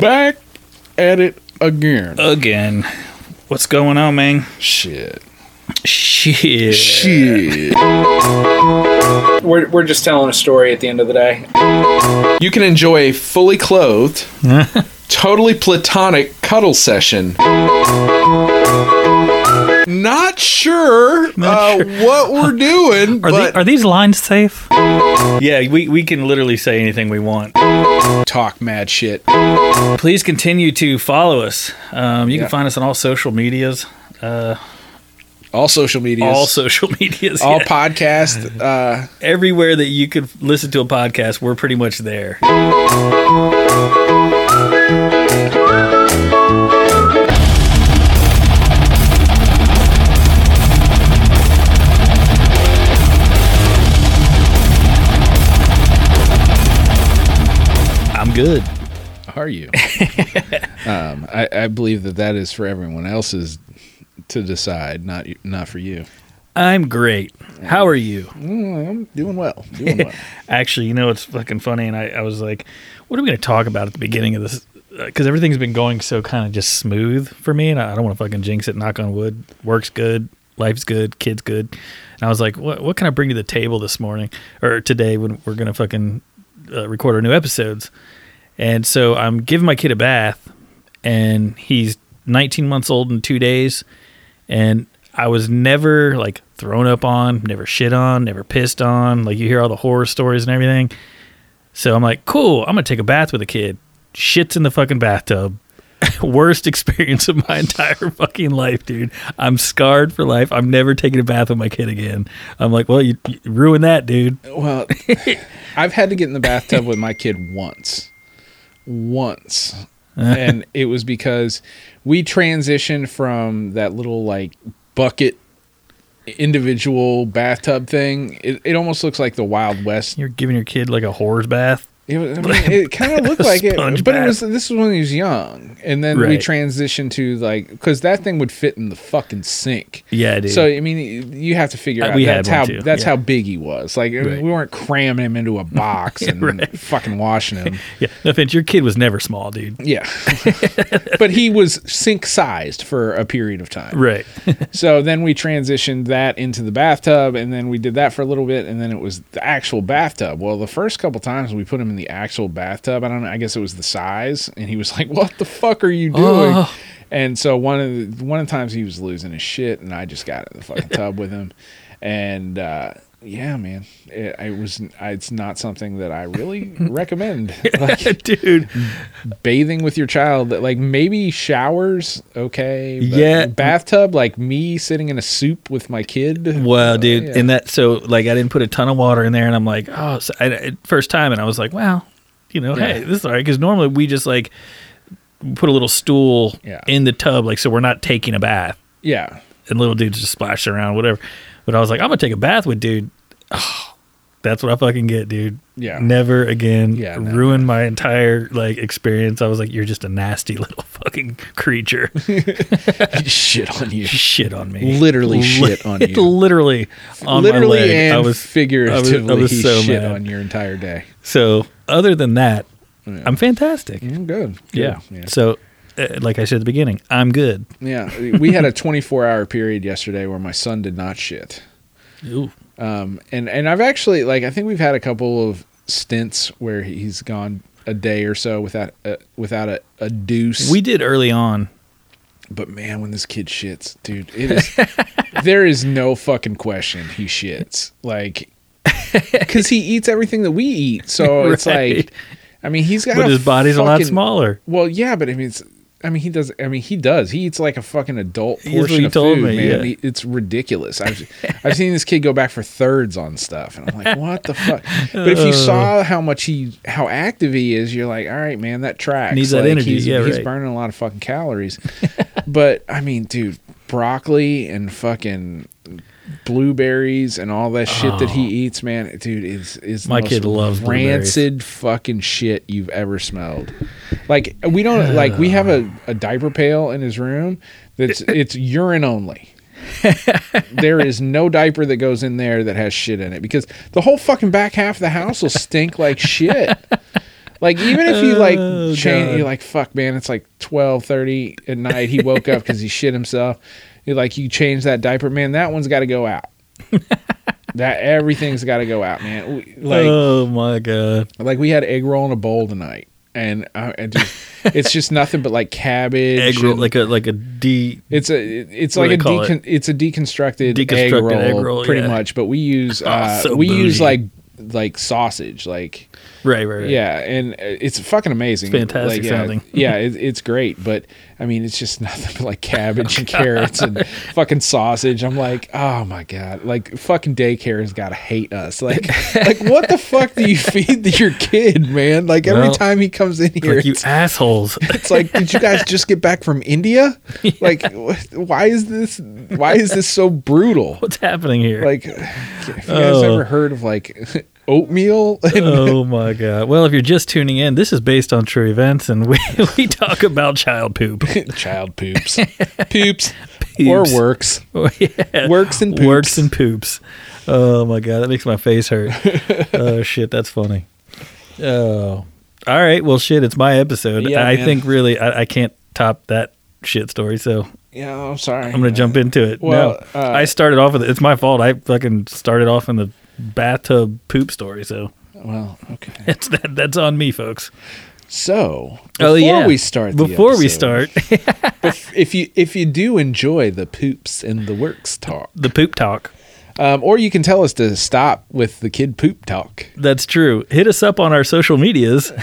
Back at it again. Again. What's going on, man? Shit. Shit. Shit. We're, we're just telling a story at the end of the day. You can enjoy a fully clothed, totally platonic cuddle session. Not sure uh, what we're doing, Are, but the, are these lines safe? Yeah, we, we can literally say anything we want. talk mad shit. Please continue to follow us. Um, you Yeah. can find us on all social medias. Uh, All social medias, all social medias. all yeah. podcast. Uh, Everywhere that you could listen to a podcast, we're pretty much there. Good. are you? um, I, I believe that that is for everyone else's to decide, not not for you. I'm great. How are you? Mm, I'm doing well. Doing well. Actually, you know it's fucking funny, and I, I was like, "What are we going to talk about at the beginning of this?" Because everything's been going so kind of just smooth for me, and I, I don't want to fucking jinx it. Knock on wood. Work's good, life's good, kids good. And I was like, "What? What can I bring to the table this morning or today when we're gonna fucking uh, record our new episodes?" And so I'm giving my kid a bath, and he's 19 months old in two days, and I was never like thrown up on, never shit on, never pissed on. Like you hear all the horror stories and everything. So I'm like, cool, I'm gonna take a bath with a kid. Shits in the fucking bathtub. Worst experience of my entire fucking life, dude. I'm scarred for life. I'm never taking a bath with my kid again. I'm like, well, you, you ruined that, dude. Well, I've had to get in the bathtub with my kid once. Once. and it was because we transitioned from that little like bucket individual bathtub thing. It, it almost looks like the Wild West. You're giving your kid like a whore's bath. It, was, I mean, it kind of looked like it, but it was. This was when he was young, and then we transitioned to like because that thing would fit in the fucking sink. Yeah, dude. So I mean, you have to figure Uh, out that's how too, that's yeah. how big he was. Like Right. we weren't cramming him into a box and right. fucking washing him. yeah, no offense, your kid was never small, dude. Yeah, but he was sink sized for a period of time. Right. So then we transitioned that into the bathtub, and then we did that for a little bit, and then it was the actual bathtub. Well, the first couple times we put him in the actual bathtub, I don't know. I guess it was the size, and he was like, "What the fuck are you doing?" Oh. And so one of the one of the times he was losing his shit, and I just got in the fucking tub with him, and uh, yeah, man, it, I was. It's not something that I really recommend. Like dude. bathing with your child, like maybe showers, okay, but Yeah. bathtub, like me sitting in a soup with my kid. Well, uh, dude, yeah. and that so like I didn't put a ton of water in there, and I'm like, oh, so I, first time, and I was like, well, you know, hey, this is all right because normally we just like put a little stool Yeah. in the tub, like so we're not taking a bath, yeah, and little dudes just splash around, whatever. But I was like, I'm gonna take a bath with dude. Oh, that's what I fucking get, dude. Yeah. Never again. Yeah, no, Ruined my entire like experience. I was like, you're just a nasty little fucking creature. shit on you. shit on me. Literally shit on you. Literally on Literally my leg. and I was figuratively, I was he so shit mad. on your entire day. So, other than that, I'm fantastic. Mm, good. Good. Yeah. yeah. So, like I said at the beginning, I'm good. Yeah, we had a 24 hour period yesterday where my son did not shit. Ooh. Um, and and I've actually like I think we've had a couple of stints where he's gone a day or so without a, without a, a deuce. We did early on. But man, when this kid shits, dude, it is there is no fucking question he shits. Like cuz he eats everything that we eat. So it's like I mean, he's got But his body's a lot smaller. Well, yeah, but I mean it's I mean, he does. I mean, he does. He eats like a fucking adult He is what portion of food, me, man. yeah. He- it's ridiculous. I've I've seen this kid go back for thirds on stuff, and I'm like, what the fuck? But if you Uh. saw how much he, how active he is, you're like, all right, man, that tracks. Needs that energy. He's, Yeah, he's right. burning a lot of fucking calories. but I mean, dude, broccoli and fucking blueberries and all that shit that he oh. eats, man, dude, is is the Oh. My most kid loves rancid fucking shit you've ever smelled. Like we don't like we have a, a diaper pail in his room that's it's urine only. there is no diaper that goes in there that has shit in it because the whole fucking back half of the house will stink like shit. Like even if you oh, like Oh, change, you're like, fuck, man, it's like twelve thirty at night. He woke up because he shit himself. You're like, you change that diaper, man. That one's got to go out. that everything's got to go out, man. We, like, oh my god. like we had egg roll in a bowl tonight, and uh, it just, it's just nothing but like cabbage. Egg roll and- like a like a D it's a it's like a decon- it's a deconstructed, egg, roll, egg roll, pretty yeah. much. But we use uh, so we use like like sausage, like right, right, right. yeah, and uh, it's fucking amazing. It's fantastic Like, yeah, sounding. yeah, it, it's great, but I mean, it's just nothing but like cabbage and carrots and fucking sausage. I'm like, oh my god, like fucking daycare has got to hate us. Like, like what the fuck do you feed your kid, man? Like every Well, time he comes in here, Like you assholes. it's like, did you guys just get back from India? Like, why is this? Why is this so brutal? What's happening here? Like, have you guys Oh. ever heard of like oatmeal? Oh my god. Well, if you're just tuning in, this is based on true events and we we talk about child poop. child poops, poops, or Poops. works, Yeah. works and poops. Works and poops. Oh my god, that makes my face hurt. oh shit, that's funny. Oh. All right, well shit, it's my episode. Yeah, I man. think really I, I can't top that shit story, so Yeah, I'm sorry. I'm gonna jump into it. Well, no, uh, I started off with it. It's my fault. I fucking started off in the bathtub poop story, so Well, okay. that's that, that's on me, folks. So, oh, before Oh yeah. we start, the before we start, bef- if you if you do enjoy the poops and the works talk, the poop talk. Um, or you can tell us to stop with the kid poop talk, That's true. Hit us up on our social medias.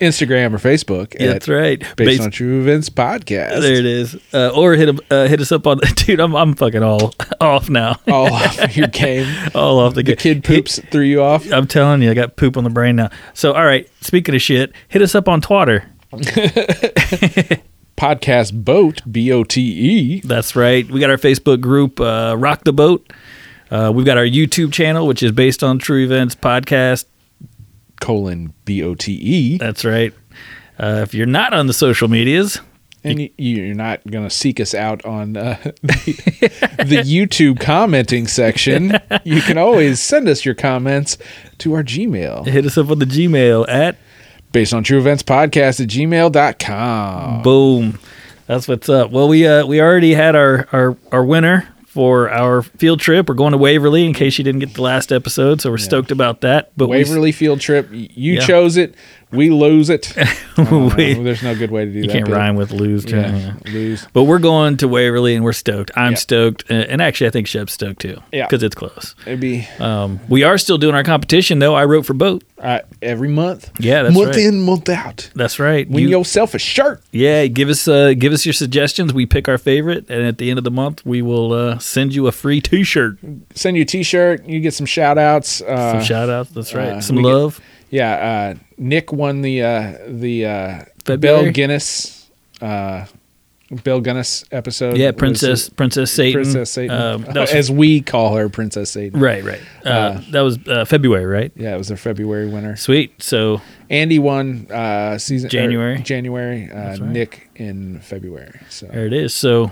Instagram or Facebook. At that's right. Based Bas- on True Events Podcast. there it is. Uh, or hit uh, hit us up on dude. I'm I'm fucking all off now. All off your game. all off the, The kid poops threw you off. I'm telling you, I got poop on the brain now. So all right. Speaking of shit, hit us up on Twitter. Podcast boat B O T E. That's right. We got our Facebook group, uh, Rock the Boat. Uh, we've got our YouTube channel, which is based on True Events podcast. colon B O T E. That's right. Uh, if you're not on the social medias, And you, you're not going to seek us out on uh, the, the YouTube commenting section. You can always send us your comments to our Gmail hit us up on the Gmail at based on true events podcast at gmail.com. Boom. That's what's up. Well, we uh, we already had our, our, our winner for our field trip. We're going to Waverly in case you didn't get the last episode, so we're stoked about that. But we- Waverly field trip, you Yeah. chose it. We lose it. We-. There's no good way to do you that. can't but- rhyme with lose. Yeah, Yeah. lose. But we're going to Waverly and we're stoked. I'm Yeah. stoked, and actually, I think Shep's stoked too. Yeah. because it's close. It'd be Um, we are still doing our competition though. I wrote for boat. uh, every month. Yeah, that's month right. in, month out. That's right. Win You- yourself a shirt. yeah, give us uh, give us your suggestions. We pick our favorite, and at the end of the month, we will uh, send you a free T-shirt. Send you a t-shirt. You get some shout outs. Uh, Some shout outs. That's right. uh, Some we get- love. Yeah, uh, Nick won the uh, the uh, February? Belle Gunness uh, Belle Gunness episode. Yeah, Princess Princess Satan. Princess Satan, Um, was- as we call her, Princess Satan. right, right. Uh, Uh, that was uh, February, right? Yeah, it was a February winner. Sweet. So Andy won uh, season January. January. Uh, right. Nick in February. So there it is. So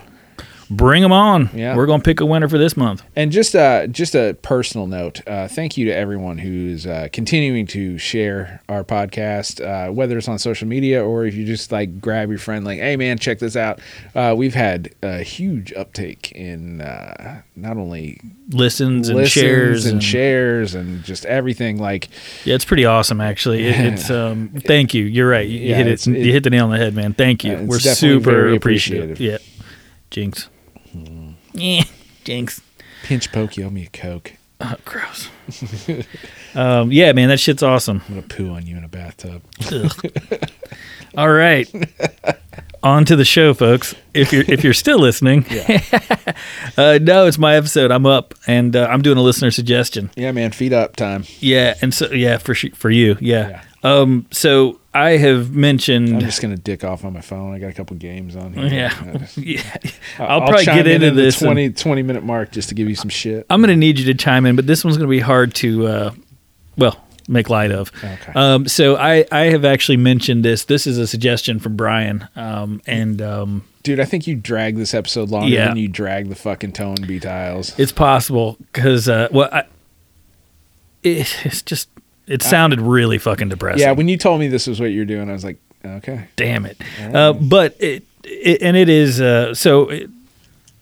bring them on. Yeah. We're gonna pick a winner for this month. And just uh, just a personal note, uh, thank you to everyone who's uh, continuing to share our podcast, uh, whether it's on social media or if you just like grab your friend, like, hey man, check this out. Uh, we've had a huge uptake in uh, not only Listens and shares and, and shares and just everything. Like, Yeah, it's pretty awesome actually. It, it's um thank you. You're right. You, Yeah, hit it, it's- you hit the nail on the head, man. Thank you. Uh, We're super appreciative. appreciative. Yeah. Jinx. Yeah. Jinx. pinch pokey, owe me a coke. Oh, gross. um, yeah, man, that shit's awesome. I'm gonna poo on you in a bathtub. All right. On to the show, folks. If you're if you're still listening, uh, no, it's my episode. I'm up and uh, I'm doing a listener suggestion. Yeah, man, feed up time. Yeah, and so yeah, for sh- for you, yeah. Um, so I have mentioned. I'm just gonna dick off on my phone. I got a couple games on here. Yeah, yeah. I'll, I'll, probably get into the this. and- 20, 20 minute mark just to give you some shit. I'm going to need you to chime in, but this one's going to be hard to, uh, well, make light of. Okay. Um, so I, I have actually mentioned this. This is a suggestion from Brian, um, and um, Dude, I think you drag this episode longer Yeah. than you drag the fucking tone B tiles. it's possible because, uh, well, I, it, it's just It sounded really fucking depressing. Yeah, when you told me this was what you're doing, I was like, okay. damn it. Uh, but it, it and it is uh, so. It,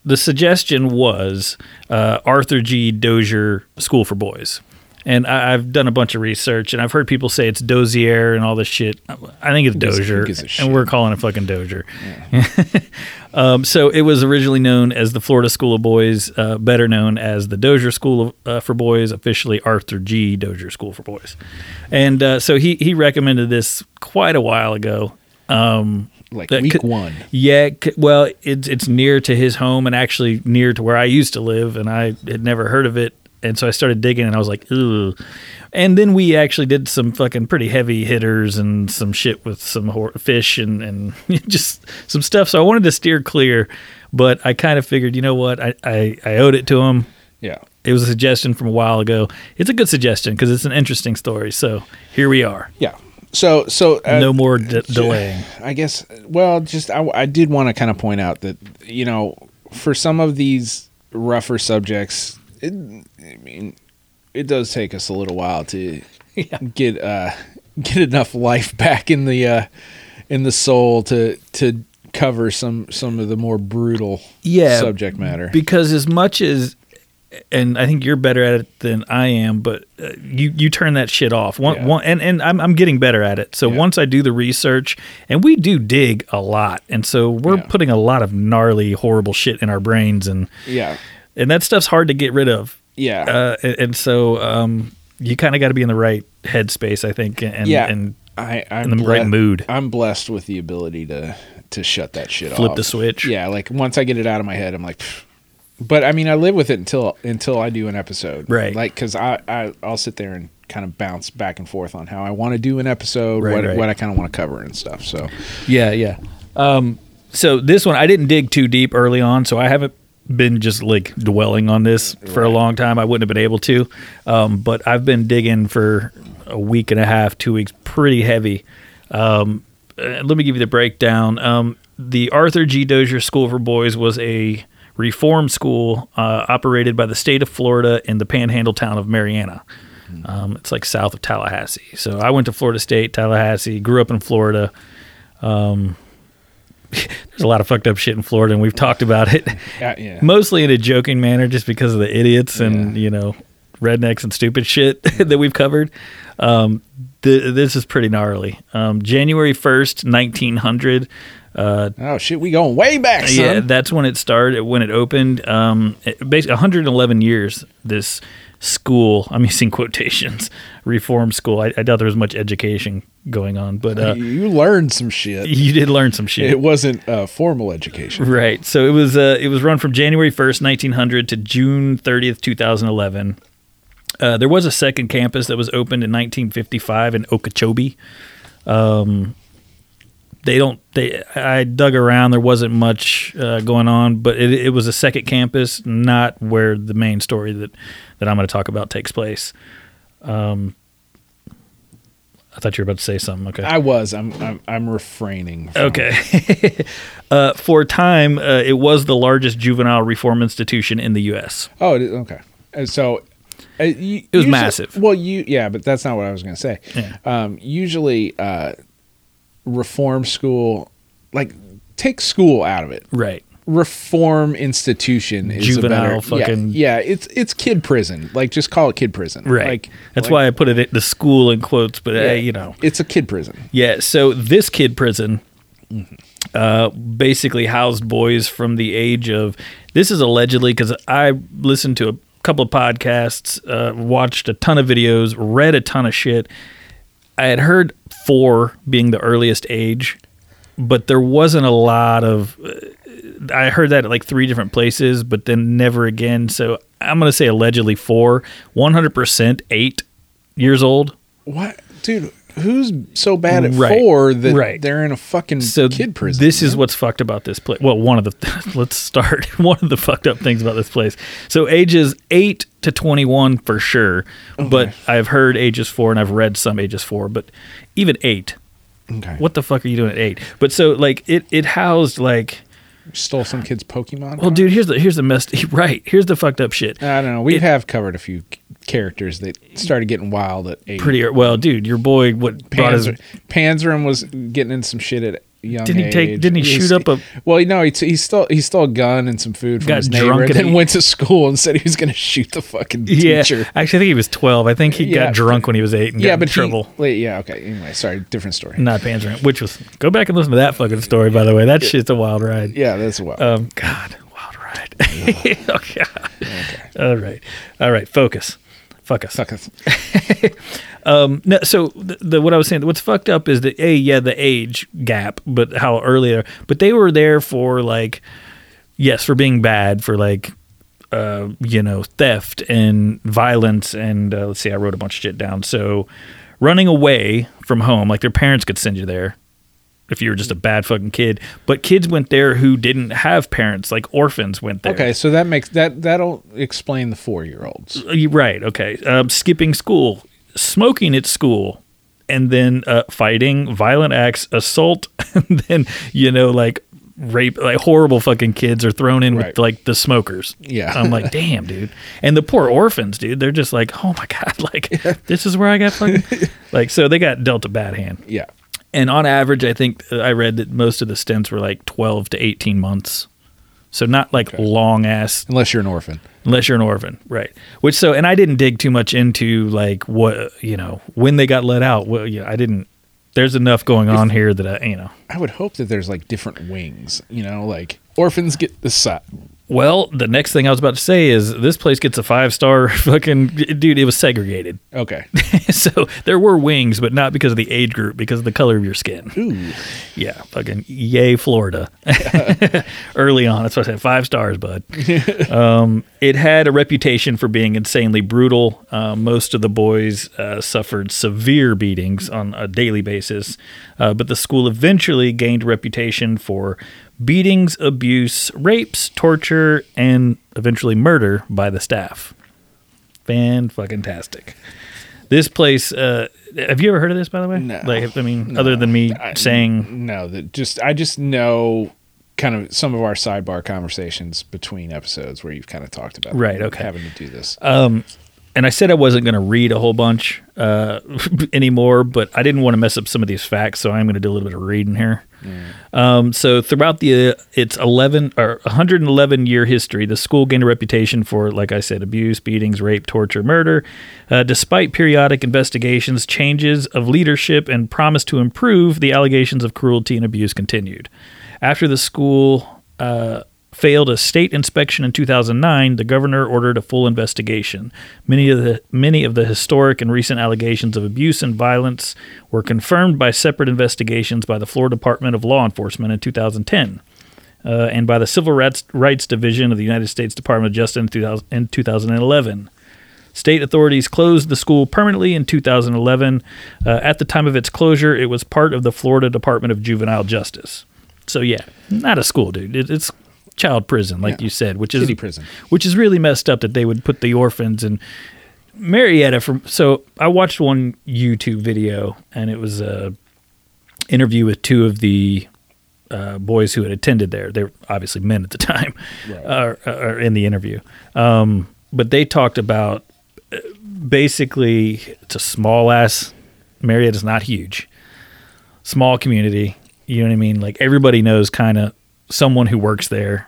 the suggestion was uh, Arthur G. Dozier School for Boys, and I, I've done a bunch of research, and I've heard people say it's Dozier and all this shit. I think it's Dozier, and we're calling it fucking Dozier. um, so it was originally known as the Florida School of Boys, uh, better known as the Dozier School of, uh, for Boys, officially Arthur G. Dozier School for Boys, and uh, so he he recommended this quite a while ago. Um, Like week could- one. yeah, c- well, it's it's near to his home and actually near to where I used to live, and I had never heard of it, and so I started digging, and I was like, ugh. And then we actually did some fucking pretty heavy hitters and some shit with some hor- fish and and just some stuff. So I wanted to steer clear, but I kind of figured, you know what, I I, I owed it to him. Yeah. It was a suggestion from a while ago. It's a good suggestion because it's an interesting story. So here we are. Yeah. So so uh, no more de- delaying. I guess. Well, just I, I did want to kind of point out that you know for some of these rougher subjects, it, I mean, it does take us a little while to get uh get enough life back in the uh in the soul to to cover some some of the more brutal Yeah, subject matter. because as much as and I think you're better at it than I am, but uh, you you turn that shit off. One, Yeah. one and and I'm I'm getting better at it. So Yeah. once I do the research, and we do dig a lot, and so we're Yeah. putting a lot of gnarly, horrible shit in our brains, and yeah. And that stuff's hard to get rid of. Yeah. Uh, and, and so um, you kind of got to be in the right headspace, I think, and yeah. and I I'm in the right mood. I'm blessed with the ability to to shut that shit off. Flip the switch. Yeah, like once I get it out of my head, I'm like, "Pfft." but I mean, I live with it until until I do an episode, Right. Like, because I, I I'll sit there and kind of bounce back and forth on how I want to do an episode, Right, what right. what I kind of want to cover and stuff. So Yeah, yeah. Um, so this one I didn't dig too deep early on, so I haven't been just like dwelling on this for a long time. I wouldn't have been able to, um, but I've been digging for a week and a half, two weeks, pretty heavy. Um, uh, let me give you the breakdown. Um, the Arthur G. Dozier School for Boys was a reform school uh, operated by the state of Florida in the panhandle town of Marianna. Um, it's like south of Tallahassee. So I went to Florida State, Tallahassee, grew up in Florida. Um, there's a lot of fucked up shit in Florida, and we've talked about it. uh, yeah, Mostly in a joking manner, just because of the idiots and Yeah. you know rednecks and stupid shit that we've covered. Um, th- this is pretty gnarly. Um, January first, nineteen hundred. Uh, oh shit, we going way back, son. yeah, that's when it started. When it opened, um, it, basically 111 years. This school, I'm using quotations, reform school. I, I doubt there was much education going on, but uh, you learned some shit. you did learn some shit. It wasn't uh, formal education. Right. So it was uh, it was run from January 1st, 1900 to June 30th, 2011. Uh, there was a second campus that was opened in 1955 in Okeechobee. Um, they don't. They. I dug around. There wasn't much uh, going on, but it, it was a second campus, not where the main story that that I'm going to talk about takes place. Um, I thought you were about to say something. Okay. I was. I'm. I'm, I'm refraining. From, Okay. uh, for a time, uh, it was the largest juvenile reform institution in the U.S. Oh, it is- okay. So uh, you, It was usually- massive. Well, you yeah, but that's not what I was going to say. Yeah. Um, usually, uh, reform school, like take school out of it. Right. Reform institution is Juvenile a better, yeah, fucking- yeah. It's it's kid prison. Like just call it kid prison. Right. Like That's like- why I put it at the school in quotes, but uh, yeah, you know. it's a kid prison. Yeah. So this kid prison uh, basically housed boys from the age of. This is allegedly because I listened to a couple of podcasts, uh, watched a ton of videos, read a ton of shit. I had heard four being the earliest age, but there wasn't a lot of. uh, I heard that at like three different places, but then never again. So I'm going to say allegedly four, 100% eight years old. What, dude? Who's so bad at Right. four that Right. they're in a fucking so kid prison? This is what's fucked about this place. Well, one of the let's start. One of the fucked up things about this place. So ages eight to twenty one for sure, oh but I've heard ages four and I've read some ages four, but even eight. okay. What the fuck are you doing at eight? But so like it it housed like stole some kid's Pokemon? well, dude. Here's the here's the messed right. Here's the fucked up shit. I don't know. We It- have covered a few characters that started getting wild at eight. Pretty well, dude. Your boy, what brought his Panzer, Panzram was getting in some shit at young Didn't he take- age. didn't he shoot up a- Well, no, he, he stole he stole a gun and some food from his neighbor, drunk and then he- went to school and said he was going to shoot the fucking yeah. teacher. Actually, I think he was twelve. I think he Yeah, got drunk when he was eight and Yeah, got but in trouble. He, wait, yeah, okay. Anyway, sorry, different story. Not Panzer, which was go back and listen to that fucking story. By the way, that shit's a wild ride. Yeah, that's wild. Um, God, wild ride. oh God. All right, all right. Focus. Fuck us. Fuck us. No, so the, the what I was saying, what's fucked up is that a yeah the age gap, but how earlier, but they were there for like, yes, for being bad, for like, uh, you know, theft and violence, and uh, let's see, I wrote a bunch of shit down. So, running away from home, like their parents could send you there if you were just a bad fucking kid, but kids went there who didn't have parents, like orphans went there. Okay, so that makes that that'll explain the four year olds. Uh, Right. Okay. Um, skipping school, smoking at school, and then uh, fighting, violent acts, assault, and then you know like rape, like horrible fucking kids are thrown in Right. with like the smokers. Yeah. I'm like, damn, dude. And the poor orphans, dude. They're just like, oh my god, like this is where I got fucking like. So they got dealt a bad hand. Yeah. And on average, I think uh, I read that most of the stints were like 12 to 18 months. So not like Okay. long ass Unless you're an orphan. unless you're an orphan, right? Which so, and I didn't dig too much into like what you know when they got let out. Well, yeah, I didn't. There's enough going on here that I, you know. I would hope that there's like different wings, you know, like orphans get the side. Well, the next thing I was about to say is this place gets a five star fucking dude. It was segregated, Okay. so there were wings, but not because of the age group, because of the color of your skin. Ooh. Yeah, fucking yay, Florida. Early on, that's why I said five stars, bud. um, it had a reputation for being insanely brutal. Uh, most of the boys uh, suffered severe beatings on a daily basis, uh, but the school eventually gained a reputation for beatings, abuse, rapes, torture, and eventually murder by the staff. Fan fucking tastic. This place. Uh, have you ever heard of this? By the way, No. Like, I mean, other than me I- saying no, that just I just know kind of some of our sidebar conversations between episodes where you've kind of talked about Right, okay. having to do this. And I said I wasn't going to read a whole bunch uh, anymore, but I didn't want to mess up some of these facts, so I'm going to do a little bit of reading here. Um, so throughout the uh, its 11 or 111 year history, the school gained a reputation for, like I said, abuse, beatings, rape, torture, murder. Uh, despite periodic investigations, changes of leadership, and promise to improve, the allegations of cruelty and abuse continued. After the school uh, failed a state inspection in 2009, the governor ordered a full investigation. Many of the many of the historic and recent allegations of abuse and violence were confirmed by separate investigations by the Florida Department of Law Enforcement in 2010. Uh, and by the Civil Rights, Division of the United States Department of Justice in, 2000, in 2011. State authorities closed the school permanently in 2011. Uh, at the time of its closure, it was part of the Florida Department of Juvenile Justice. So yeah, not a school, dude. It, it's child prison, like Yeah. you said, which is prison. which is really messed up that they would put the orphans and Marietta from. So I watched one YouTube video, and it was a interview with two of the uh, boys who had attended there. They were obviously men at the time, Right. uh, uh, in the interview. Um, but they talked about uh, basically it's a small ass. Marietta's not huge, small community. You know what I mean? Like everybody knows kind of someone who works there.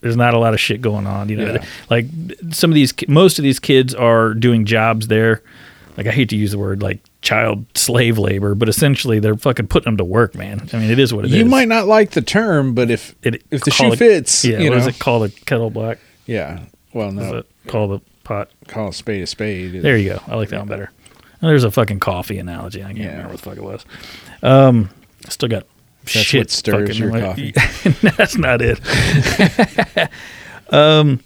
There's not a lot of shit going on. You know, Yeah. like some of these, most of these kids are doing jobs there. Like I hate to use the word like child slave labor, but essentially they're fucking putting them to work, man. I mean, it is what it is. you might not like the term, but if It- if the shoe it- fits, Yeah, you what know, is it called? A kettle black? yeah. Well, no, Call the pot? call a spade a spade. There you go. I like that one better. And there's a fucking coffee analogy. I can't Yeah. remember what the fuck it was. Um, still got That's shit. what stirs fucking your coffee. That's not it. um,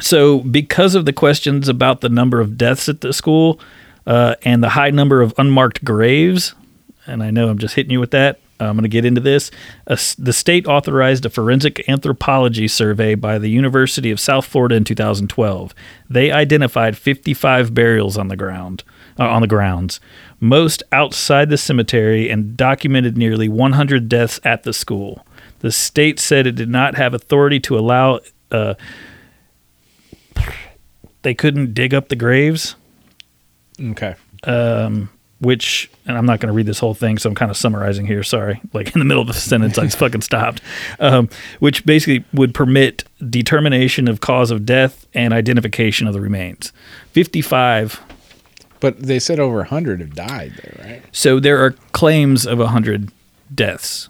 so because of the questions about the number of deaths at the school uh, and the high number of unmarked graves, and I know I'm just hitting you with that. I'm going to get into this. Uh, the state authorized a forensic anthropology survey by the University of South Florida in 2012. They identified 55 burials on the ground, uh, on the grounds, most outside the cemetery, and documented nearly 100 deaths at the school. The state said it did not have authority to allow. Uh, they couldn't dig up the graves, Okay. which, and I'm not going to read this whole thing, so I'm kind of summarizing here. Sorry, like in the middle of the sentence, I just fucking stopped. Um, which basically would permit determination of cause of death and identification of the remains. 55 But they said over 100 have died there, right? So there are claims of hundred deaths.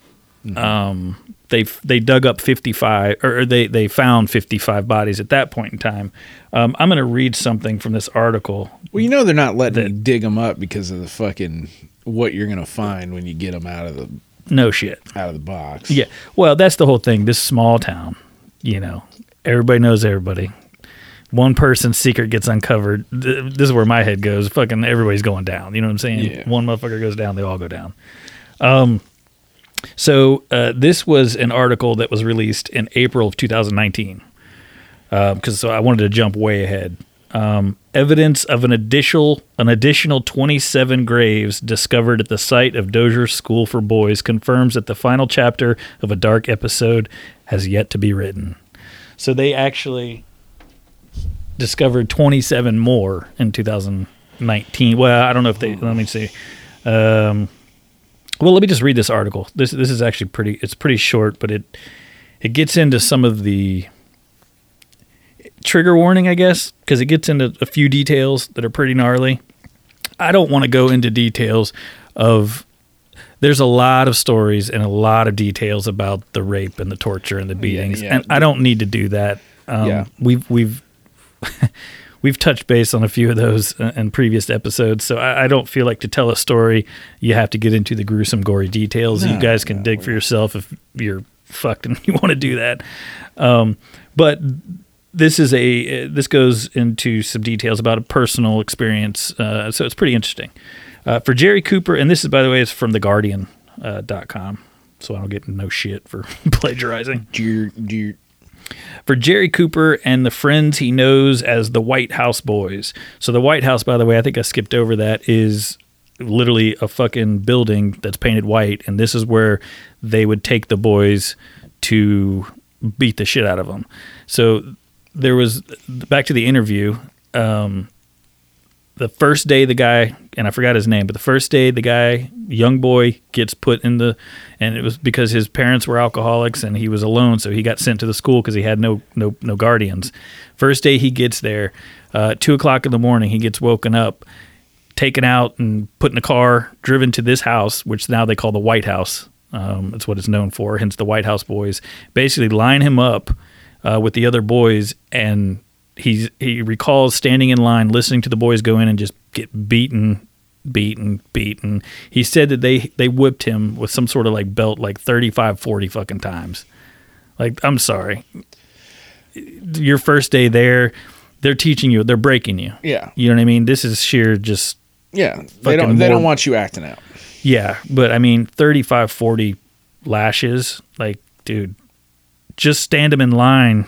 Um, they they dug up fifty five, or they they found fifty five bodies at that point in time. Um, I'm going to read something from this article. Well, you know they're not letting That- you dig them up because of the fucking what you're going to find when you get them out of the No shit. out of the box. Yeah. Well, that's the whole thing. This small town, you know, everybody knows everybody. One person's secret gets uncovered. Th- This is where my head goes. Fucking everybody's going down. You know what I'm saying? Yeah. One motherfucker goes down, they all go down. Um, so uh, this was an article that was released in April of 2019. Because so I wanted to jump way ahead. Um, evidence of an additional an additional 27 graves discovered at the site of Dozier School for Boys confirms that the final chapter of a dark episode has yet to be written. So they actually discovered 27 more in 2019. Well, I don't know if they. Let me see. Um, well, let me just read this article. This this is actually pretty. It's pretty short, but it it gets into some of the trigger warning, I guess, because it gets into a few details that are pretty gnarly. I don't want to go into details of. There's a lot of stories and a lot of details about the rape and the torture and the beatings, yeah. and I don't need to do that. Um, Yeah. we've we've we've touched base on a few of those uh, in previous episodes, so I, I don't feel like to tell a story you have to get into the gruesome, gory details. you guys can no, dig for yourself if you're fucked and you want to do that. Um, but this is a uh, this goes into some details about a personal experience, uh, so it's pretty interesting. Uh, for Jerry Cooper, and this is by the way, it's from the Guardian uh, dot com, so I don't get no shit for plagiarizing Do you, do you, for Jerry Cooper and the friends he knows as the White House Boys. So the White House, by the way, I think I skipped over that, is literally a fucking building that's painted white, and this is where they would take the boys to beat the shit out of them. So there was back to the interview. Um, the first day the guy and I forgot his name, but the first day the guy, young boy, gets put in the, and it was because his parents were alcoholics and he was alone, so he got sent to the school because he had no no no guardians. First day he gets there, uh, two o'clock in the morning, he gets woken up, taken out and put in a car, driven to this house, which now they call the White House. Um, that's what it's known for. Hence the White House boys basically line him up uh, with the other boys and he's he recalls standing in line listening to the boys go in and just get beaten beaten beaten. He said that they they whipped him with some sort of like belt like 35 40 fucking times. Like i'm sorry. Your first day there they're teaching you they're breaking you. Yeah, you know what i mean? This is sheer just yeah. They don't, they don't want you acting out. yeah but i mean 35 40 lashes like dude just stand them in line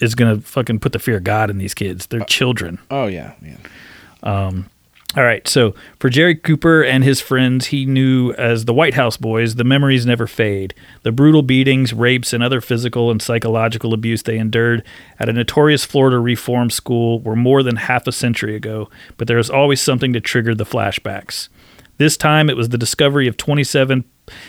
is gonna fucking put the fear of god in these kids they're uh, children Oh yeah, man. Um, all right. So for Jerry Cooper and his friends, he knew as the White House boys, the memories never fade. The brutal beatings, rapes, and other physical and psychological abuse they endured at a notorious Florida reform school were more than half a century ago, but there is always something to trigger the flashbacks. This time it was the discovery of 27,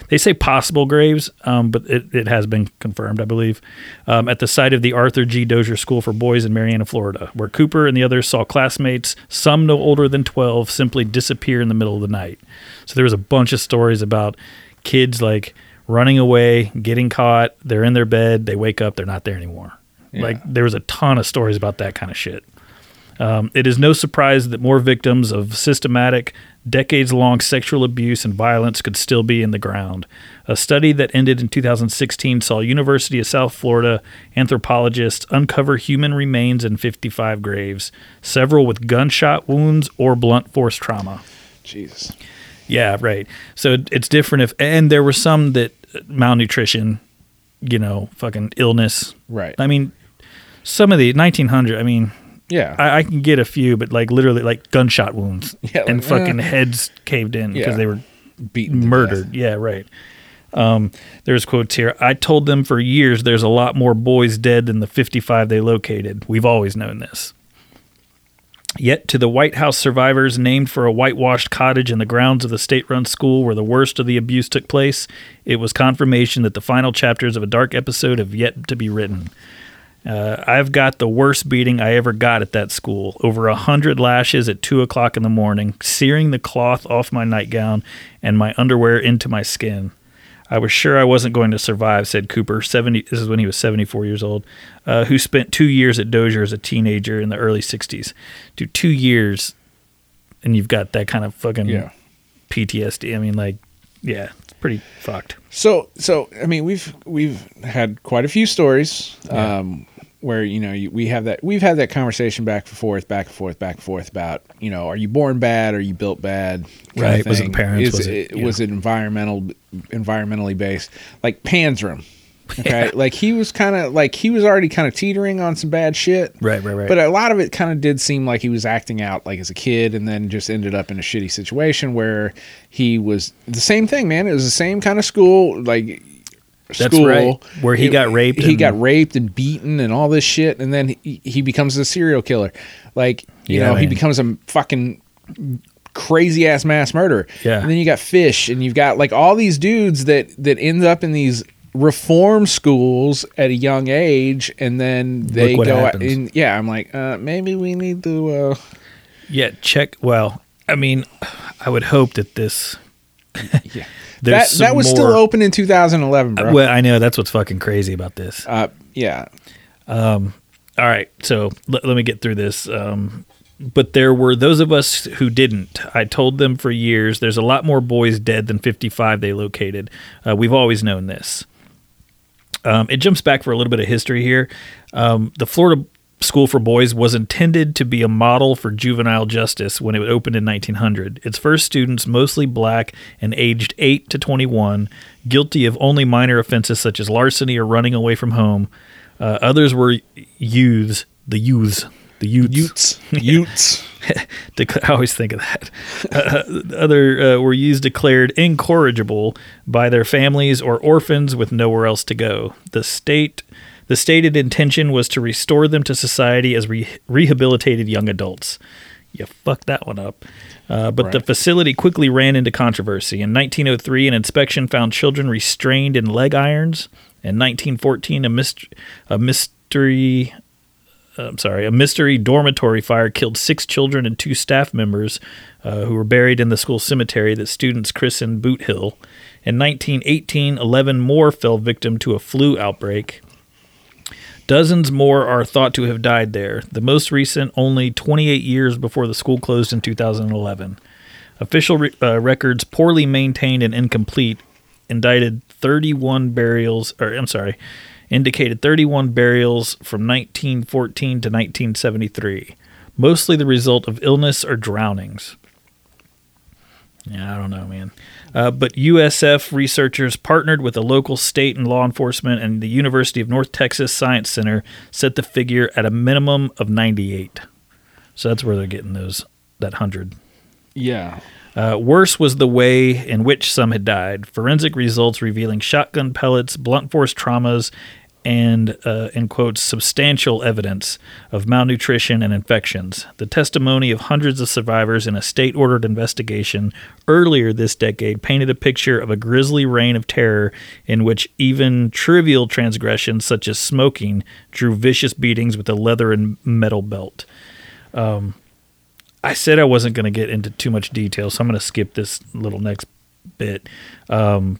they say possible graves, um, but it, it has been confirmed, I believe, um, at the site of the Arthur G. Dozier School for Boys in Marianna, Florida, where Cooper and the others saw classmates, some no older than 12, simply disappear in the middle of the night. So there was a bunch of stories about kids like running away, getting caught, they're in their bed, they wake up, they're not there anymore. Like there was a ton of stories about that kind of shit. Um, it is no surprise that more victims of systematic, decades long sexual abuse and violence could still be in the ground. A study that ended in 2016 saw University of South Florida anthropologists uncover human remains in 55 graves, several with gunshot wounds or blunt force trauma. Jesus. Yeah, right. So it's different if, and there were some that uh, malnutrition, you know, fucking illness. Right. I mean, some of the 1900, I mean, Yeah. I, I can get a few, but like literally like gunshot wounds Yeah, and fucking eh. heads caved in because Yeah. they were Beaten murdered. Yeah, right. Um, there's quotes here. I told them for years there's a lot more boys dead than the 55 they located. We've always known this. Yet to the White House survivors named for a whitewashed cottage in the grounds of the state run school where the worst of the abuse took place, it was confirmation that the final chapters of a dark episode have yet to be written. Uh, I've got the worst beating I ever got at that school. Over a hundred lashes at two o'clock in the morning, searing the cloth off my nightgown and my underwear into my skin. I was sure I wasn't going to survive," said Cooper. Seventy. This is when he was seventy-four years old, uh, who spent two years at Dozier as a teenager in the early '60s. Dude, two years, and you've got that kind of fucking Yeah. PTSD. I mean, like, yeah, it's pretty fucked. So, so I mean, we've we've had quite a few stories um, where you know you, we have that we've had that conversation back and forth, back and forth, back and forth about you know are you born bad, are you built bad, Right. Was it parents? Is Was it- yeah. was it environmental environmentally based like Panzram? Okay, like he was kind of like he was already kind of teetering on some bad shit. Right, right, right. But a lot of it kind of did seem like he was acting out like as a kid and then just ended up in a shitty situation where he was the same thing, man. It was the same kind of school, like That's school right. Where he got raped He and- got raped and beaten and all this shit, and then he, he becomes a serial killer. Like you Yeah, know, he becomes a fucking crazy ass mass murderer. Yeah. And then you got Fish, and you've got like all these dudes that that end up in these reform schools at a young age, and then they go out and yeah, I'm like, uh, maybe we need to. Uh, Yeah, check. Well, I mean, I would hope that this. yeah. That that was still open in 2011, bro. Well, I know that's what's fucking crazy about this. uh, yeah, All right, so let, let me get through this. Um, but there were those of us who didn't. I told them for years there's a lot more boys dead than 55 they located. Uh, we've always known this. Um, it jumps back for a little bit of history here. Um, the Florida School for Boys was intended to be a model for juvenile justice when it opened in 1900. Its first students, mostly black and aged 8 to 21, guilty of only minor offenses such as larceny or running away from home. Uh, others were youths, the youths, the youths. Utes. Dec- I always think of that. Uh, other uh, were used declared incorrigible by their families or orphans with nowhere else to go. The state, the stated intention was to restore them to society as re- rehabilitated young adults. You fucked that one up. Uh, but the facility quickly ran into controversy. In 1903, an inspection found children restrained in leg irons. In 1914, a, myst- a mystery I'm sorry, a mystery dormitory fire killed six children and two staff members uh, who were buried in the school cemetery that students christened Boot Hill. In 1918, 11 more fell victim to a flu outbreak. Dozens more are thought to have died there, the most recent only 28 years before the school closed in 2011. Official re- uh, records, poorly maintained and incomplete, indicted 31 burials, or I'm sorry, indicated 31 burials from 1914 to 1973, mostly the result of illness or drownings. Yeah, I don't know, man. Uh, but USF researchers partnered with the local state and law enforcement and the University of North Texas Science Center set the figure at a minimum of 98. So that's where they're getting those that 100. Yeah. Uh, worse was the way in which some had died. Forensic results revealing shotgun pellets, blunt force traumas, and, uh, in quotes, substantial evidence of malnutrition and infections. The testimony of hundreds of survivors in a state ordered investigation earlier this decade painted a picture of a grisly reign of terror in which even trivial transgressions such as smoking drew vicious beatings with a leather and metal belt. I said I wasn't going to get into too much detail, so I'm going to skip this little next bit. Um,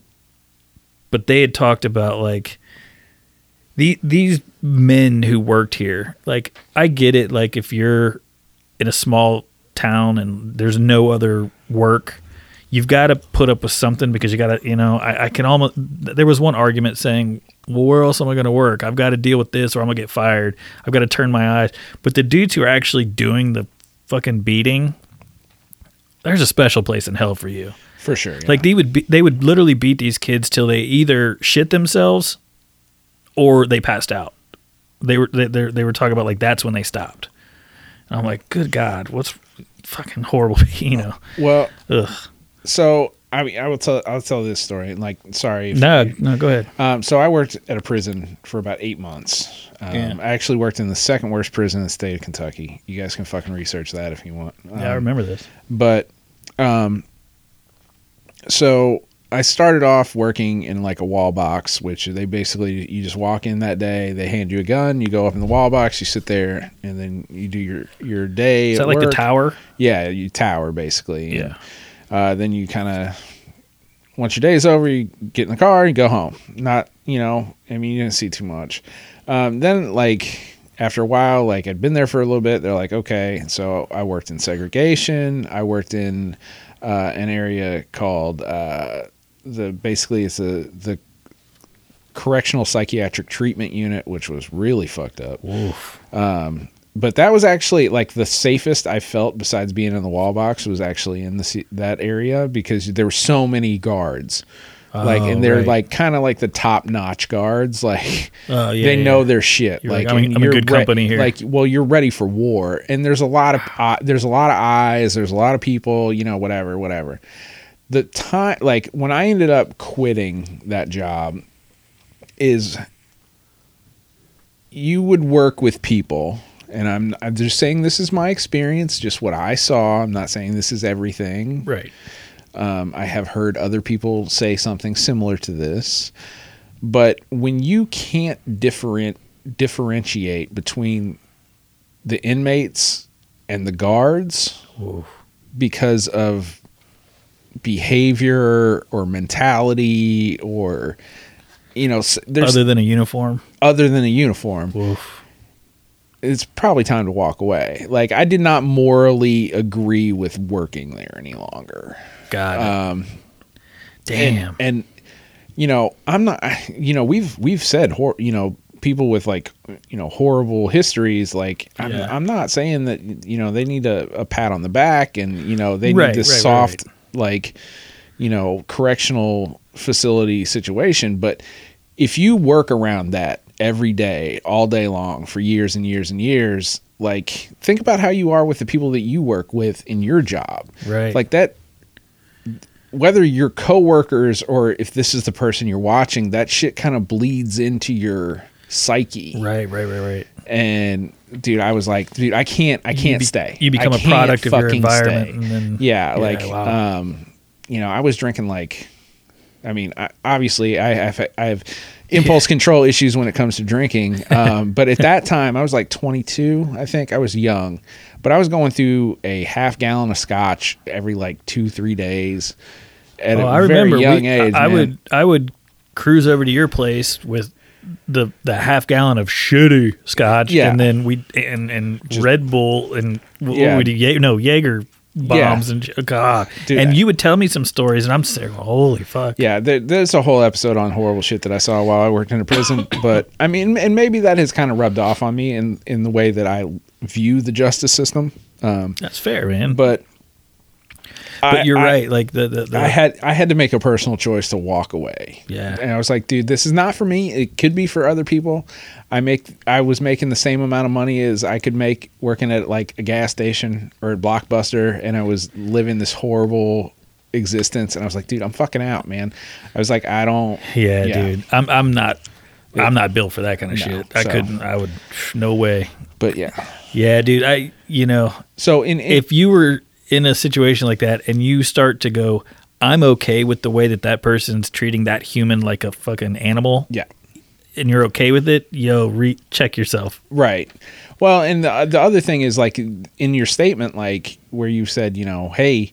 but they had talked about like the these men who worked here. Like I get it. Like if you're in a small town and there's no other work, you've got to put up with something because you got to. You know, I, I can almost. There was one argument saying, "Well, where else am I going to work? I've got to deal with this, or I'm gonna get fired. I've got to turn my eyes." But the dudes who are actually doing the fucking beating, there's a special place in hell for you. For sure. yeah. Like they would be, they would literally beat these kids till they either shit themselves or they passed out. They were they they, they were talking about like that's when they stopped. And I'm like, good God, what's fucking horrible, you know? well, Ugh. so I mean, I will tell. I'll tell this story. Like, sorry. No, no, go ahead. Um, so I worked at a prison for about eight months. Um, Yeah. I actually worked in the second worst prison in the state of Kentucky. You guys can fucking research that if you want. Yeah, I Um, remember this. But, um, so I started off working in like a wall box, which they basically you just walk in that day, they hand you a gun, you go up in the wall box, you sit there, and then you do your your day. Is at that like the tower? Yeah, you tower basically. Yeah. Uh, then you kind of once your day's over, you get in the car, you go home. Not you know, I mean, you didn't see too much. Um, then like after a while, like I'd been there for a little bit. They're like, okay, so I worked in segregation. I worked in uh, an area called uh, the basically it's a the correctional psychiatric treatment unit, which was really fucked up Oof. but that was actually like the safest I felt besides being in the wall box was actually in the that area because there were so many guards. Like Oh, and they're right. like kind of like the top notch guards. Like Oh, yeah, they yeah. know their shit. You're like like, I'm I'm you're good company here. Like well, you're ready for war, and there's a lot of uh, there's a lot of eyes. There's a lot of people. You know, whatever, whatever. The time, like when I ended up quitting that job, is you would work with people and I'm I'm just saying this is my experience, just what I saw. I'm not saying this is everything. Right. Um, I have heard other people say something similar to this, but when you can't different differentiate between the inmates and the guards Oof. because of behavior or mentality or you know there's Other than a uniform. other than a uniform Oof. it's probably time to walk away. Like I did not morally agree with working there any longer. God. Um, Damn. and, and you know, I'm not. You know, we've we've said hor- you know people with like you know horrible histories. Like I'm, Yeah. I'm not saying that you know they need a, a pat on the back and you know they need Right, this right, right, soft like you know correctional facility situation, but if you work around that every day, all day long for years and years and years, like think about how you are with the people that you work with in your job. Right. Like that whether you're coworkers or if this is the person you're watching, that shit kind of bleeds into your psyche. right, right, right, right. And dude, I was like, dude, I can't I can't be- stay. you become I a product of your environment and then- yeah, Yeah, like wow. um you know, I was drinking like I mean, I, obviously, I have I have impulse control issues when it comes to drinking. Um, but at that time, I was like 22. I think I was young, but I was going through a half gallon of scotch every like two three days. At Oh, a I remember. very young we- age. I, I would I would cruise over to your place with the the half gallon of shitty scotch, Yeah. and then we and and Red Bull and what Yeah. would you no Jaeger bombs and sh- God, Dude, and you would tell me some stories, and I'm saying, holy fuck, Yeah, there, there's a whole episode on horrible shit that I saw while I worked in a prison. but I mean, and maybe that has kind of rubbed off on me in in the way that I view the justice system. Um, that's fair, man. But, but you're I- right, like the the, the I had I had to make a personal choice to walk away. Yeah. And I was like, dude, this is not for me. It could be for other people. I make I was making the same amount of money as I could make working at like a gas station or a blockbuster and I was living this horrible existence and I was like, dude, I'm fucking out, man. I was like, I don't yeah, dude, I'm I'm not. I'm not built for that kind of No, shit. I so- couldn't. I would. No way. But yeah. Yeah, dude. I. You know, So in, in if you were in a situation like that and you start to go, I'm okay with the way that that person's treating that human like a fucking animal, yeah. and you're okay with it, yo, re- check yourself. Right. Well, and the, the other thing is like in your statement, like where you said, you know, hey,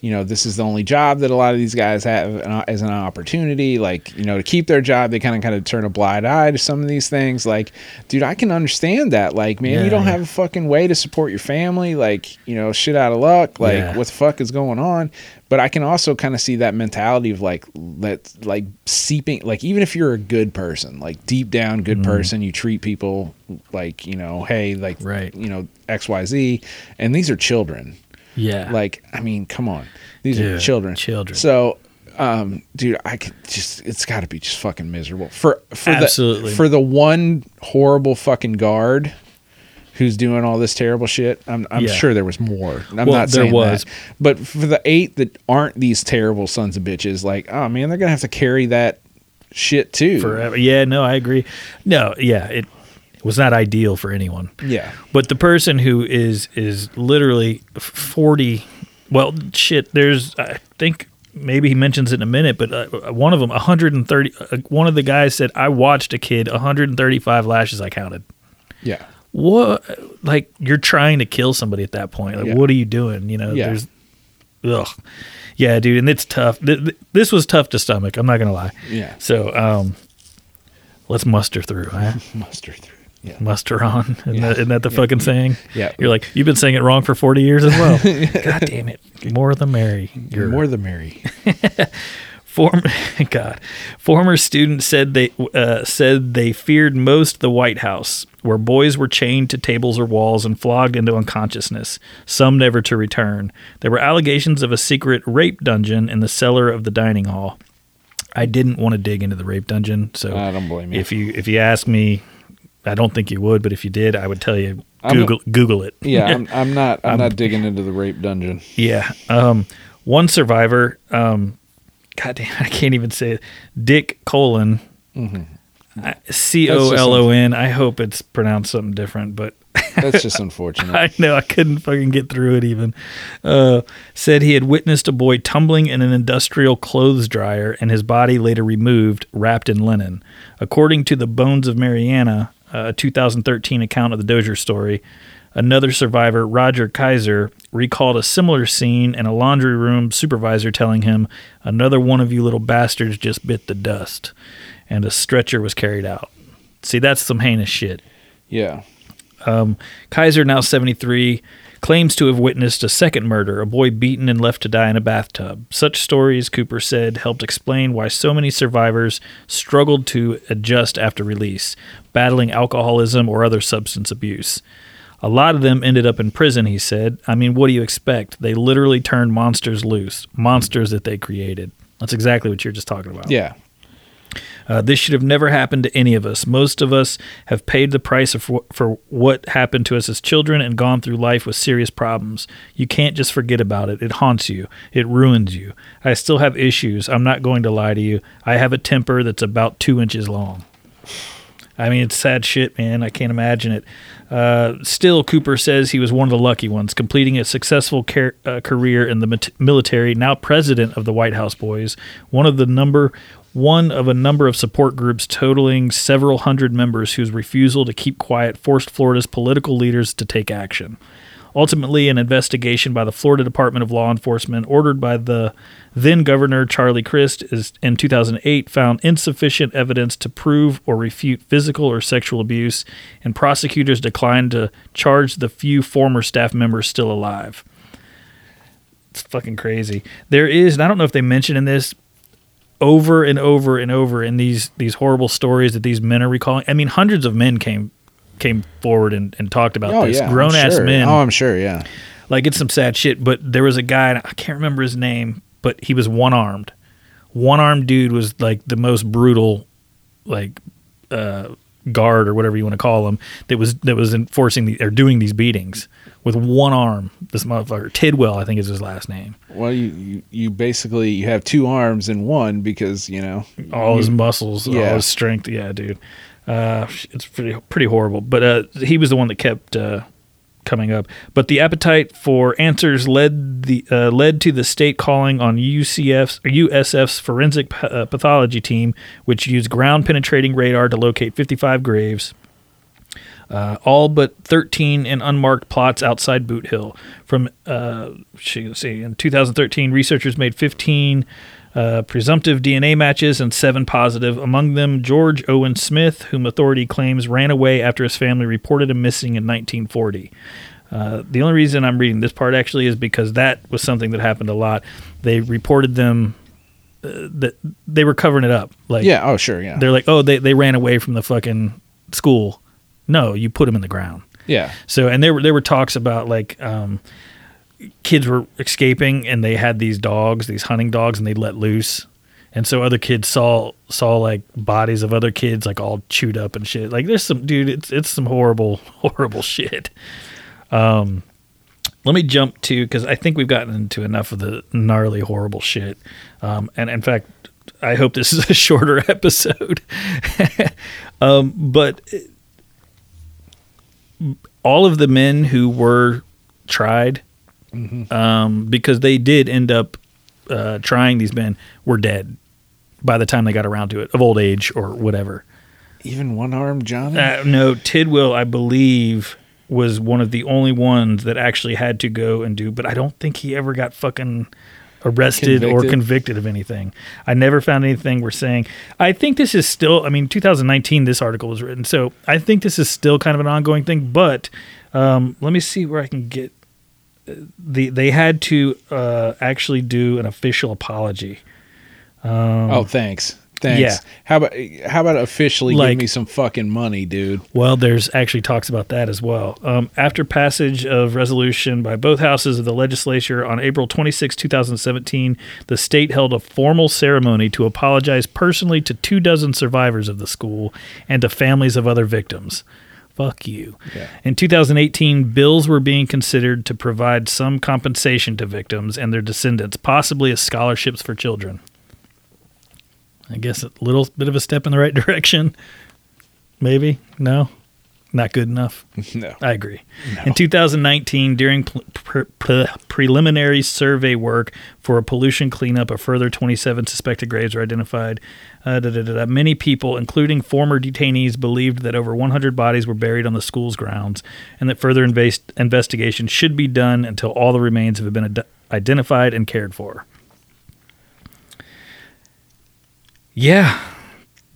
you know, this is the only job that a lot of these guys have as an opportunity. Like, you know, to keep their job, they kind of kind of turn a blind eye to some of these things. Like, dude, I can understand that. Like, man, Yeah, you don't yeah. have a fucking way to support your family. Like, you know, shit out of luck. Like, Yeah. what the fuck is going on? But I can also kind of see that mentality of like, let like seeping. Like, even if you're a good person, like deep down good Mm-hmm. person, you treat people like, you know, hey, like, Right. you know, X Y Z, and these are children. Yeah. Like, I mean, come on, these are Dude, children. children. So, um, dude, I could just it's got to be just fucking miserable for for Absolutely. the for the one horrible fucking guard who's doing all this terrible shit. I'm, I'm Yeah. sure there was more. I'm Well, not there saying was. that. But for the eight that aren't these terrible sons of bitches, like, oh man, they're gonna have to carry that shit too. forever. Yeah, no, I agree. No, yeah, it was not ideal for anyone. Yeah. But the person who is is literally forty. Well, shit. There's I think maybe he mentions it in a minute, but uh, one of them 130. Uh, one of the guys said I watched a kid 135 lashes. I counted. Yeah. What? Like you're trying to kill somebody at that point. Like Yeah. what are you doing? You know, Yeah. there's. Ugh. Yeah, dude, and it's tough. Th- th- This was tough to stomach. I'm not gonna lie. Yeah. So, um, let's muster through. Huh? Muster through. Yeah. muster on. Isn't, Yeah. that, isn't that the fucking saying? Yeah. You're like, you've been saying it wrong for 40 years as well. God damn it. More the merry. You're more the merry. Former, God, former students said they uh, said they feared most the White House, where boys were chained to tables or walls and flogged into unconsciousness, some never to return. There were allegations of a secret rape dungeon in the cellar of the dining hall. I didn't want to dig into the rape dungeon, so I don't blame you. if you if you ask me, I don't think you would, but if you did, I would tell you I'm Google Google it. Yeah, I'm, I'm not. I'm, not digging into the rape dungeon. Yeah. Um, one survivor, um, God damn, I can't even say it. Dick Colon, C O L O N. I hope it's pronounced something different, but That's just unfortunate. I know I couldn't fucking get through it even. Uh, said he had witnessed a boy tumbling in an industrial clothes dryer and his body later removed, wrapped in linen. According to the Bones of Marianna, a 2013 account of the Dozier story, another survivor, Roger Kaiser, recalled a similar scene and a laundry room supervisor telling him, Another one of you little bastards just bit the dust. And a stretcher was carried out. See, that's some heinous shit. yeah. Um, Kaiser, now 73, claims to have witnessed a second murder, a boy beaten and left to die in a bathtub. Such stories, Cooper said, helped explain why so many survivors struggled to adjust after release, battling alcoholism or other substance abuse. A lot of them ended up in prison, he said. I mean, what do you expect? They literally turned monsters loose, monsters that they created. That's exactly what you're just talking about. Yeah. Uh, this should have never happened to any of us. Most of us have paid the price of, for what happened to us as children and gone through life with serious problems. You can't just forget about it. It haunts you, it ruins you. I still have issues. I'm not going to lie to you. I have a temper that's about two inches long. I mean, it's sad shit, man. I can't imagine it. Uh, still, Cooper says he was one of the lucky ones, completing a successful uh, career in the military. Now president of the White House Boys, one of the number one of a number of support groups totaling several hundred members whose refusal to keep quiet forced Florida's political leaders to take action. Ultimately, an investigation by the Florida Department of Law Enforcement, ordered by the then Governor Charlie Crist, is in 2008 found insufficient evidence to prove or refute physical or sexual abuse, and prosecutors declined to charge the few former staff members still alive. It's fucking crazy. There is, and I don't know if they mentioned in this, over and over and over in these these horrible stories that these men are recalling. I mean, hundreds of men came came forward and, and talked about Oh this. yeah. I'm Grown ass sure. men. Oh, I'm sure. Yeah. Like it's some sad shit. But there was a guy, and I can't remember his name, but he was one armed. One armed dude was like the most brutal, like uh, guard or whatever you want to call him that was that was enforcing the or doing these beatings with one arm. This motherfucker Tidwell, I think is his last name. Well, you, you you basically you have two arms in one because you know all his muscles, all his strength. Yeah, dude, uh, it's pretty pretty horrible. But uh, he was the one that kept uh, coming up. But the appetite for answers led the uh, led to the state calling on UCF's USF's forensic uh, pathology team, which used ground penetrating radar to locate 55 graves. Uh, all but 13 in unmarked plots outside Boot Hill. From uh, see, in 2013, researchers made 15 uh, presumptive DNA matches and seven positive. Among them, George Owen Smith, whom authority claims ran away after his family reported him missing in 1940. Uh, the only reason I'm reading this part actually is because that was something that happened a lot. They reported them uh, that they were covering it up. Like yeah. Oh sure. Yeah. they're like, oh, they they ran away from the fucking school. No, you put them in the ground. yeah. So, and there were there were talks about like um, kids were escaping, and they had these dogs, these hunting dogs, and they let loose, and so other kids saw saw like bodies of other kids like all chewed up and shit. Like there's some dude, it's it's some horrible horrible shit. Um, let me jump to because I think we've gotten into enough of the gnarly horrible shit. Um, and in fact, I hope this is a shorter episode. um, but all of the men who were tried, um, because they did end up uh, trying these men, were dead by the time they got around to it, of old age or whatever. Even one armed Johnny. Uh, no, Tidwell, I believe, was one of the only ones that actually had to go and do, but I don't think he ever got fucking arrested or Convicted? convicted of anything. I never found anything we're saying. I think this is still, I mean, 2019, this article was written. So I think this is still kind of an ongoing thing, but um, let me see where I can get. The, they had to uh, actually do an official apology. oh, thanks. Thanks. yeah. How about how about officially Like- give me some fucking money, dude? Well, there's actually talks about that as well. Um, after passage of resolution by both houses of the legislature on April 26, 2017, the state held a formal ceremony to apologize personally to two dozen survivors of the school and to families of other victims. Fuck you. Yeah. In 2018, bills were being considered to provide some compensation to victims and their descendants, possibly as scholarships for children. I guess a little bit of a step in the right direction. Maybe. No. Not good enough. No. I agree. In 2019, during pre- pre- preliminary survey work for a pollution cleanup, a further 27 suspected graves were identified. Uh, da, da, da. Many people, including former detainees, believed that over 100 bodies were buried on the school's grounds and that further invas- investigation should be done until all the remains have been ad- identified and cared for. Yeah.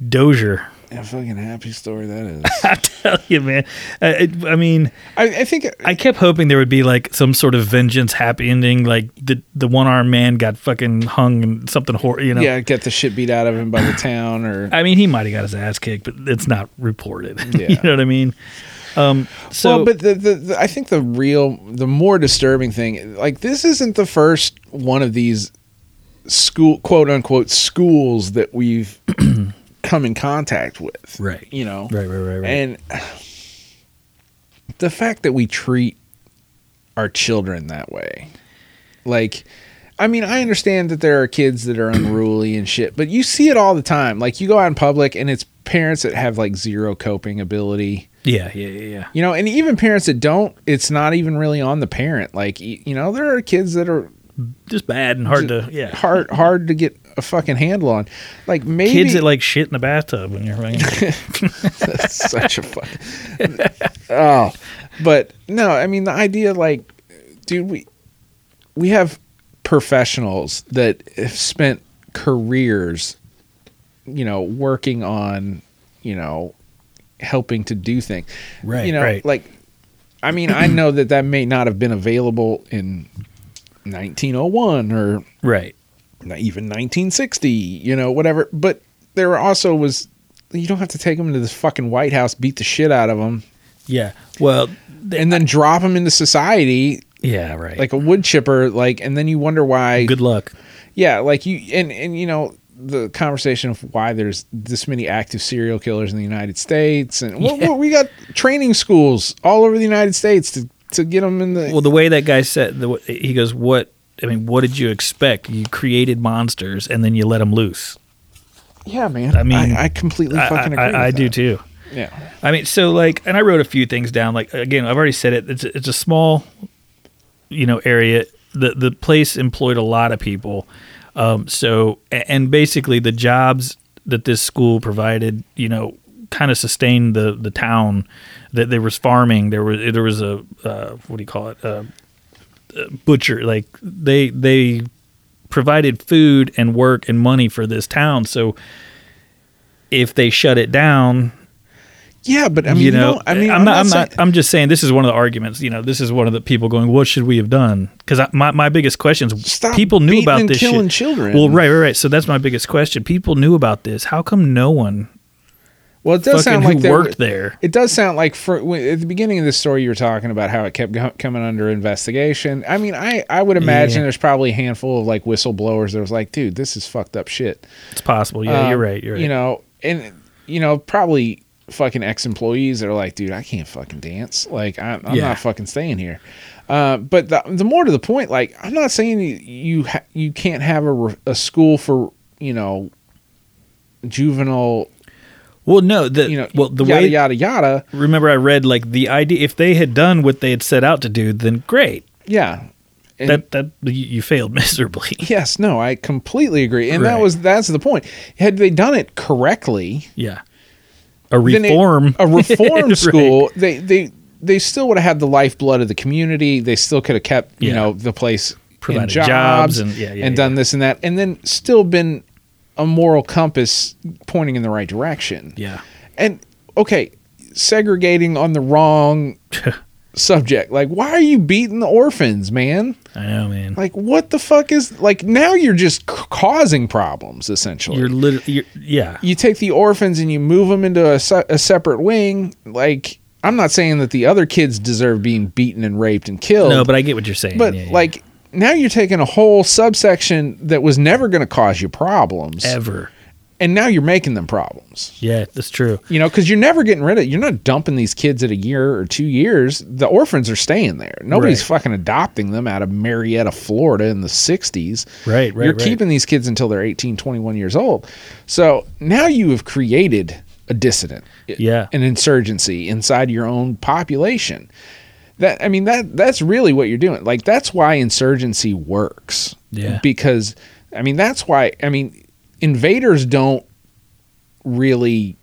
Dozier. A fucking happy story that is. I tell you, man. I, I- mean, I, I think I kept hoping there would be like some sort of vengeance happy ending, like the the one armed man got fucking hung and something hor you know. yeah, get the shit beat out of him by the town or I mean, he might have got his ass kicked, but it's not reported. Yeah. you know what I mean? Um, so, well, but the, the, the I think the real, the more disturbing thing, like this isn't the first one of these school, quote unquote, schools that we've come in contact with. Right. You know. right, right, right, right. And the fact that we treat our children that way, like, I mean, I understand that there are kids that are unruly and shit, but you see it all the time. Like, you go out in public and it's parents that have like zero coping ability yeah, yeah, yeah, yeah. you know and even parents that don't it's not even really on the parent like you know there are kids that are Just bad and hard to yeah. hard hard to get a fucking handle on like maybe Kids that like shit in the bathtub when you're running. that's such a fucking oh but no i mean the idea like dude we we have professionals that have spent careers you know working on you know helping to do things Right, you know right. like i mean i know that that may not have been available in 1901 or right. not even 1960 you know whatever but there also was you don't have to take them to this fucking white house beat the shit out of them Yeah. Well, th- and then drop them into society yeah, right. like a wood chipper like and then you wonder why good luck. yeah like you and and you know the conversation of why there's this many active serial killers in the United States and well, Yeah. well, we got training schools all over the United States to to get them in the Well, the way that guy said, the, he goes, "What? I mean, what did you expect? You created monsters and then you let them loose." yeah man I mean, I, I completely fucking I, agree I with do too. yeah I mean, so like, and I wrote a few things down. Like again, I've already said it. It's a, it's a small, you know, area. The the place employed a lot of people. Um, so and basically the jobs that this school provided, you know, kind of sustained the the town. That there was farming. There was there was a uh, what do you call it? Uh, uh, butcher. Like they they provided food and work and money for this town. So if they shut it down, yeah but I mean you know, don't- I mean I'm, not, I'm saying- not, I'm just saying this is one of the arguments. You know, this is one of the people going, "What should we have done?" Because my my biggest question is, people knew about this killing shit. children. Well, right, right, right. So that's my biggest question. People knew about this. How come no one? Well, it does sound like who worked there. It does sound like for at the beginning of the story, you were talking about how it kept go- coming under investigation. I mean, I I would imagine Yeah. there's probably a handful of like whistleblowers that was like, dude, this is fucked up shit. It's possible. Yeah, you're Um, right. You're right. You know, and you know, probably fucking ex employees that are like, dude, I can't fucking dance. Like, I'm, I'm Yeah. not fucking staying here. Uh, but the, the more to the point, like, I'm not saying you you, ha- you can't have a, re- a school for you know juvenile, well, no, the you know, well the yada way yada yada. remember I read like the idea if they had done what they had set out to do, then great. Yeah. And- that that you, failed miserably. Yes, no, I completely agree, and that was that's the point. Had they done it correctly, yeah, a then it- reform, a reform Right. school, they they they still would have had the lifeblood of the community. They still could have kept you Yeah. know the place Provided jobs, jobs and- yeah, yeah, and done this and that, and then still been a moral compass pointing in the right direction. Yeah, And okay, segregating on the wrong subject. Like, why are you beating the orphans, man? I know, man. Like, what the fuck is like? Now you're just c- causing problems, essentially. you're literally, yeah, you take the orphans and you move them into a, se- a separate wing. Like, I'm not saying that the other kids deserve being beaten and raped and killed. no, but I get what you're saying. but yeah, yeah. Now you're taking a whole subsection that was never going to cause you problems, ever, and now you're making them problems. yeah, that's true. You know, because you're never getting rid of. It, you're not dumping these kids at a year or two years. The orphans are staying there. Nobody's Right. fucking adopting them out of Marietta, Florida, in the '60s. Right, right, You're right. keeping these kids until they're 18, 21 years old. So now you have created a dissident, Yeah. an insurgency inside your own population. That I mean that that's really what you're doing. Like that's why insurgency works. Yeah. Because I mean that's why I mean invaders don't really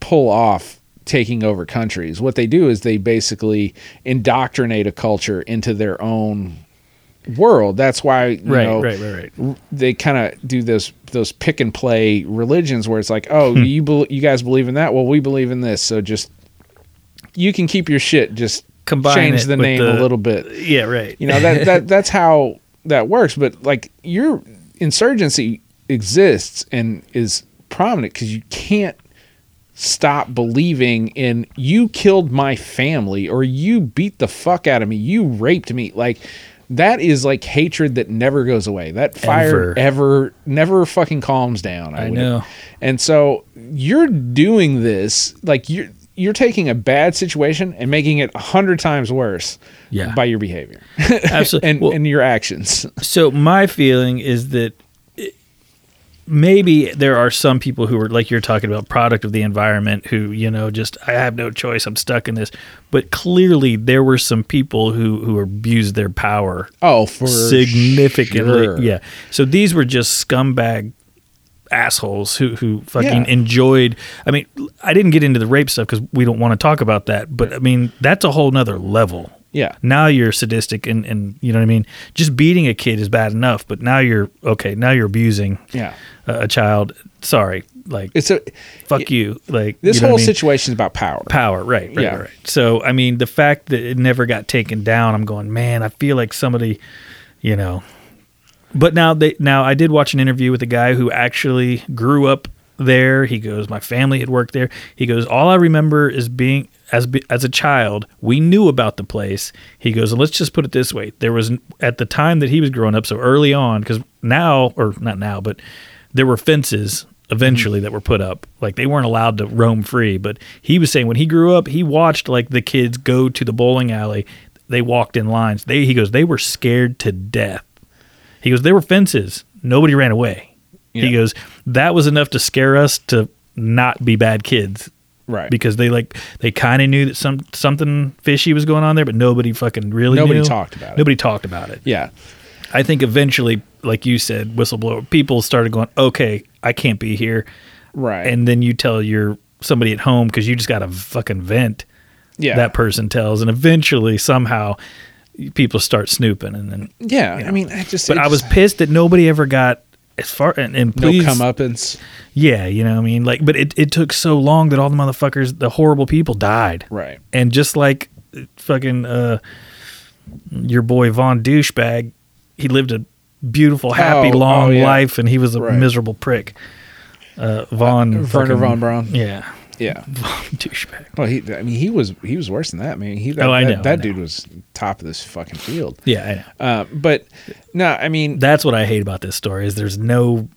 pull off taking over countries. What they do is they basically indoctrinate a culture into their own world. That's why you Right, know, right, right, right. they kind of do those those pick and play religions where it's like, oh, Hmm. you bel you guys believe in that? Well, we believe in this. So just you can keep your shit. Just Combine change the name the- a little bit. Yeah, right. You know that that that's how that works. But like your insurgency exists and is prominent because you can't stop believing in you killed my family or you beat the fuck out of me, you raped me. Like that is like hatred that never goes away. That fire Ever. ever never fucking calms down. I would- know. And so you're doing this like you're you're taking a bad situation and making it a hundred times worse Yeah. by your behavior Absolutely. and, Well- and your actions. So my feeling is that it- maybe there are some people who are like you're talking about product of the environment who you know just I have no choice I'm stuck in this but clearly there were some people who who abused their power Oh, for significantly sure. yeah so these were just scumbag assholes who who fucking Yeah. enjoyed I mean I didn't get into the rape stuff because we don't want to talk about that but I mean that's a whole nother level Yeah. now you're sadistic and, and you know what I mean. Just beating a kid is bad enough, but now you're okay. Now you're abusing Yeah. a, a child. Sorry, like It's a fuck you. Like this you know whole I mean? situation is about power. power, right? Right, Yeah. right. So I mean, the fact that it never got taken down, I'm going, man. I feel like somebody, you know. But now they now I did watch an interview with a guy who actually grew up there. He goes, my family had worked there. He goes, all I remember is being as as a child, we knew about the place. He goes, and let's just put it this way: there was at the time that he was growing up, so early on, because now or not now, but there were fences eventually mm-hmm. that were put up. Like they weren't allowed to roam free. But he was saying when he grew up, he watched like the kids go to the bowling alley. They walked in lines. They he goes, they were scared to death. He goes, there were fences. Nobody ran away. Yeah. He goes, that was enough to scare us to not be bad kids Right. because they like they kind of knew that some something fishy was going on there, but nobody fucking really Nobody knew. talked about it. Nobody talked about it. yeah. I think eventually, like you said, whistleblower people started going, okay, I can't be here, Right. and then you tell your somebody at home because you just got a fucking vent. yeah. That person tells, and eventually somehow people start snooping, and then. yeah. you know. I mean, I just But I was pissed that nobody ever got as far and, and no please, comeuppance. yeah, you know, what I mean, like, but it, it took so long that all the motherfuckers, the horrible people, died. Right. And just like fucking uh, your boy Von douchebag, he lived a beautiful, happy, Oh, long oh, yeah. life, and he was a Right. miserable prick. Uh, Von Werner fucking- von Braun. Yeah, Yeah. douchebag. Well, he. I mean, he was. He was worse than that, man. He. That, Oh, I that, know, That I know. dude was top of this fucking field. Yeah, I know. Uh, but no, I mean, That's what I hate about this story is there's no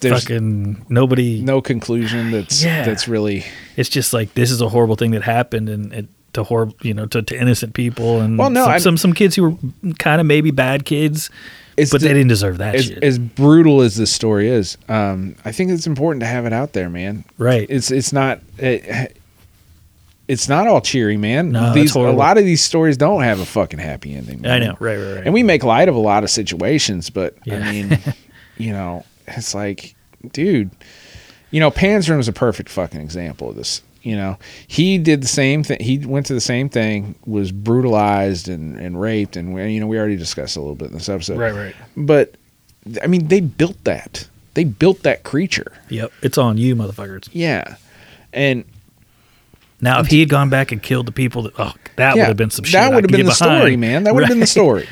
there's fucking nobody. no conclusion that's Yeah. that's really. It's just like this is a horrible thing that happened and it to horrible, you know, to, to innocent people and Well, no, some, some some kids who were kind of maybe bad kids, but the- they didn't deserve that As, shit. as brutal as this story is, um, I think it's important to have it out there, man. Right. It's it's not. It, it's not all cheery, man. No, these a lot of these stories don't have a fucking happy ending. Man. I know, right, right, right. And we make light of a lot of situations, but Yeah. I mean, you know, it's like, dude, you know, Panzram is a perfect fucking example of this. You know, he did the same thing. He went to the same thing, was brutalized and, and raped, and we, you know, we already discussed a little bit in this episode. right, right. But I mean, they built that. They built that creature. Yep, it's on you, motherfuckers. Yeah, and Now, if he had gone back and killed the people, that oh, that would have been some shit. that would have been the story, man. That would have been the story.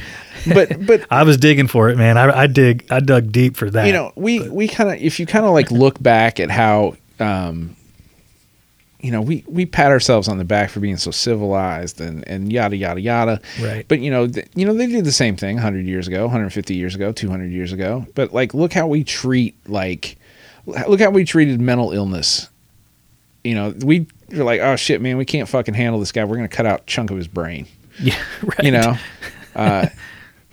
But but I was digging for it, man. I, I dig. I dug deep for that. you know we we kind of if you kind of like look back at how um you know we we pat ourselves on the back for being so civilized and and yada yada yada. Right. but you know th- you know they did the same thing 100 years ago 150 years ago 200 years ago. But like look how we treat like look how we treated mental illness. You know we were like oh shit man we can't fucking handle this guy. We're gonna cut out a chunk of his brain. Yeah, right. you know? Uh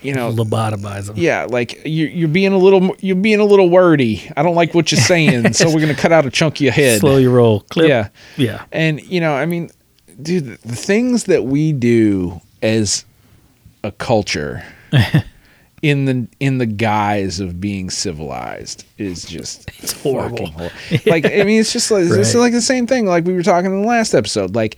you know lobotomize them. yeah, like you're, you're being a little you're being a little wordy. I don't like what you're saying, so we're gonna cut out a chunk of your head. Slow your roll. Clip. Yeah, yeah. and you know, I mean, dude, the, things that we do as a culture in the in the guise of being civilized is just It's horrible. fucking hor- like I mean, it's just like it's Right. like the same thing. Like we were talking in the last episode, like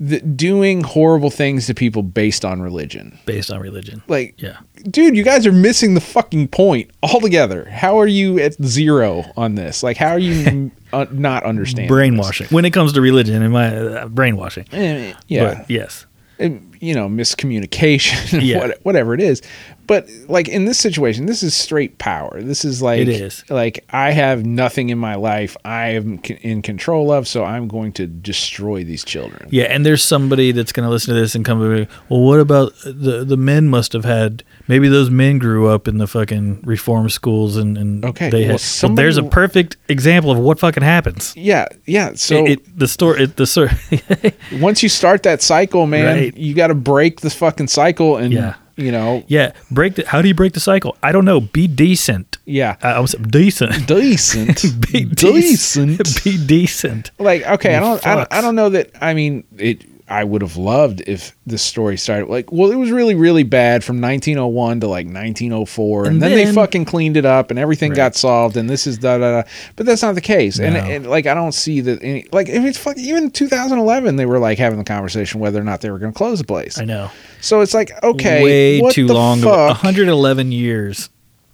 the, doing horrible things to people based on religion. Based on religion. Like Yeah. dude, you guys are missing the fucking point altogether. How are you at zero on this? Like, how are you uh, not understanding? Brainwashing. When it comes to religion, in my uh, brainwashing. this? Eh, yeah, But yes. And, you know, miscommunication, Yeah. whatever it is. But like in this situation, this is straight power. This is like It is. like I have nothing in my life I am in control of, so I'm going to destroy these children. Yeah, and there's somebody that's going to listen to this and come to me. Well, what about the the men? Must have had maybe those men grew up in the fucking reform schools and and Okay, They well, had, well, there's a perfect example of what fucking happens. Yeah, yeah. So it, it, the story, it, the story. once you start that cycle, man, Right. you got to break the fucking cycle, and Yeah. You know, yeah, break the. How do you break the cycle? I don't know. Be decent. yeah. I, I was decent. decent, Be decent. decent. Be decent. Like, okay, I don't, I don't, I don't know that. I mean, it. I would have loved if the story started like, well, it was really, really bad from 1901 to like 1904, and, And then, they fucking cleaned it up, and everything Right. got solved, and this is da da da. But that's not the case, and, No. and like, I don't see that. Any, like, if it's fucking even 2011, they were like having the conversation whether or not they were going to close the place. I know. So it's like, okay, way what too the long. Fuck? 111 years.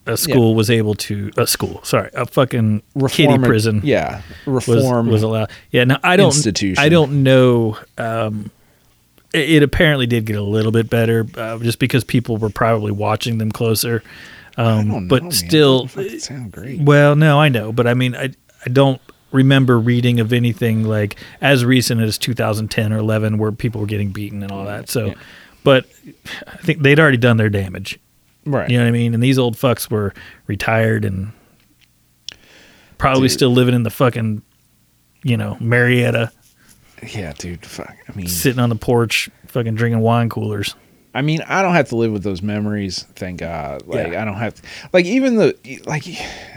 A school was able to a school. Sorry, a fucking kitty prison. Yeah, reform was allowed. Yeah, now I don't institution. I don't know. Um, it, it apparently did get a little bit better, uh, just because people were probably watching them closer. Um, don't but know, man. still, sound great. well, no, I know, but I mean, I I don't remember reading of anything like as recent as 2010 or 11 where people were getting beaten and all that. So, Yeah. but I think they'd already done their damage. Right. You know what I mean? And these old fucks were retired and probably Dude. still living in the fucking, you know, Marietta, Yeah, dude. Fuck. I mean, sitting on the porch, fucking drinking wine coolers. I mean, I don't have to live with those memories. Thank God. Like, Yeah. I don't have. to, like, even the like,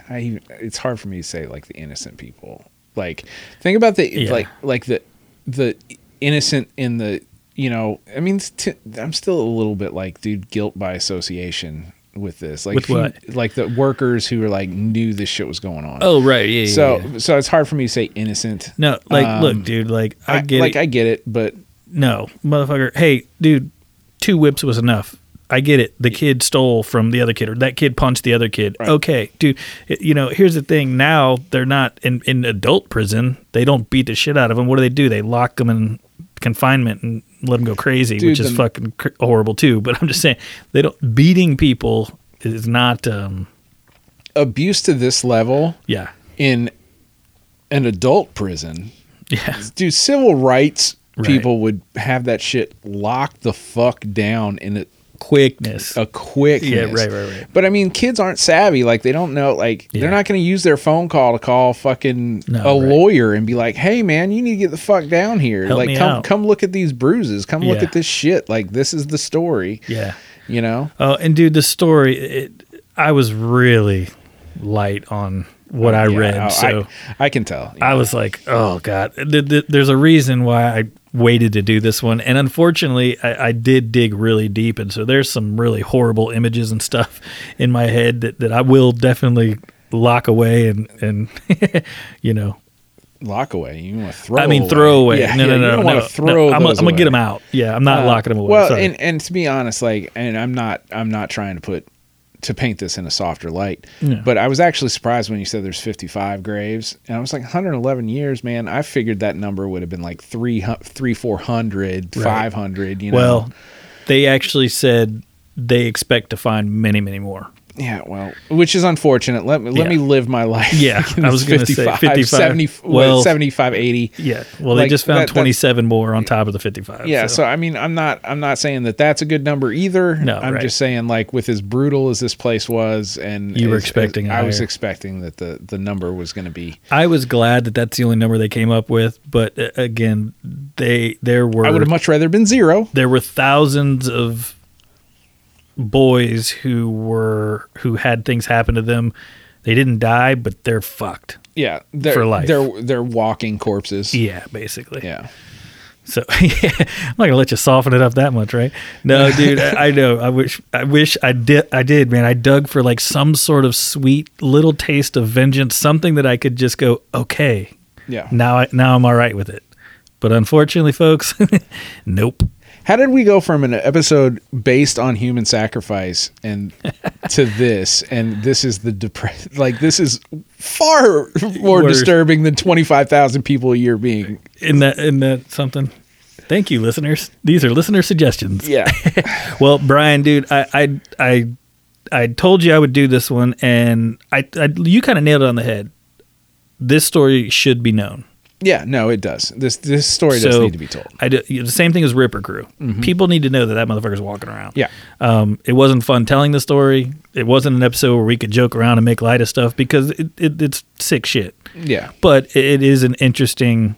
I. It's hard for me to say like the innocent people. Like, think about the Yeah. like like the the innocent in the you know. I mean, I'm still a little bit like, dude, guilt by association with this. Like, With you- like the workers who were like knew this shit was going on. Oh, right. Yeah. so so it's hard for me to say innocent. no, like, Um, look, dude, like, I get like it. I get it, but no, motherfucker. Hey, dude, two whips was enough. I get it. The kid stole from the other kid, or that kid punched the other kid. Right. Okay, dude. You know, here's the thing. Now they're not in in adult prison. They don't beat the shit out of them. What do they do? They lock them in confinement and let them go crazy, Dude, which is the- fucking cr- horrible too. But I'm just saying, they don't beating people is not. um abuse to this level Yeah, in an adult prison Yeah. dude, civil rights Right. people would have that shit locked the fuck down in a, Quickness. a quick. Yeah, right, right, right. But I mean, kids aren't savvy. Like they don't know. Like Yeah. they're not going to use their phone call to call fucking No, a right. lawyer and be like, "Hey, man, you need to get the fuck down here. Help like me come out." come look at these bruises. Come look at this shit. Like this is the story. yeah. You know." Oh, and dude, the story, it, I was really light on what I Yeah, read. I- so I, I can tell. I was like, oh god, Th- th- there's a reason why I waited to do this one, and unfortunately, I, I did dig really deep, and so there's some really horrible images and stuff in my head that, that I will definitely lock away and and you know, lock away. You want to throw? I mean, throw away. Yeah, no, yeah, no, no, no, to throw. no. I'm, gonna- those I'm gonna get them out. Yeah, I'm not Uh, locking them away. Well, Sorry. and and to be honest, like, and I'm not I'm not trying to put to paint this in a softer light, but I was actually surprised when you said there's 55 graves, and I was like 111 years, man. I figured that number would have been like three hu- three four hundred, Right. 500. You know, well, they actually said they expect to find many, many more. Yeah, well, which is unfortunate. Let me let Yeah. me live my life. Yeah, I was this gonna say 55. 70, Well- well, 75, 80. Yeah. Well, they just found that- that- 27 more on top of the 55. Yeah, so. I mean, I'm not I'm not saying that that's a good number either. No, I'm right. just saying like with as brutal as this place was, and You were as- expecting I was expecting that the the number was going to be. I was glad that that's the only number they came up with, but uh, again, they there were I would have much rather been zero. there were thousands of boys who were who had things happen to them. They didn't die, but they're fucked. Yeah, they're, For life. They're they're walking corpses. Yeah, basically. Yeah. So yeah, I'm not gonna let you soften it up that much, right? No, dude, I, I know. I wish, I wish I did. I did, man. I dug for like some sort of sweet little taste of vengeance, something that I could just go, okay, Yeah. now, I, now I'm all right with it. But unfortunately, folks, nope. How did we go from an episode based on human sacrifice and to this? And this is the depress like this is far more Worse. disturbing than twenty five thousand people a year being. In that, in that something. Thank you, listeners. These are listener suggestions. Yeah. Well, Brian, dude, I, I, I, I told you I would do this one, and I, I you kind of nailed it on the head. This story should be known. Yeah. No, it does. This this story does need to be told. I do, the same thing as Ripper Crew. People need to know that that motherfucker's walking around. Yeah. Um, it wasn't fun telling the story. It wasn't an episode where we could joke around and make light of stuff because it, it, it's sick shit. Yeah. But it, it is an interesting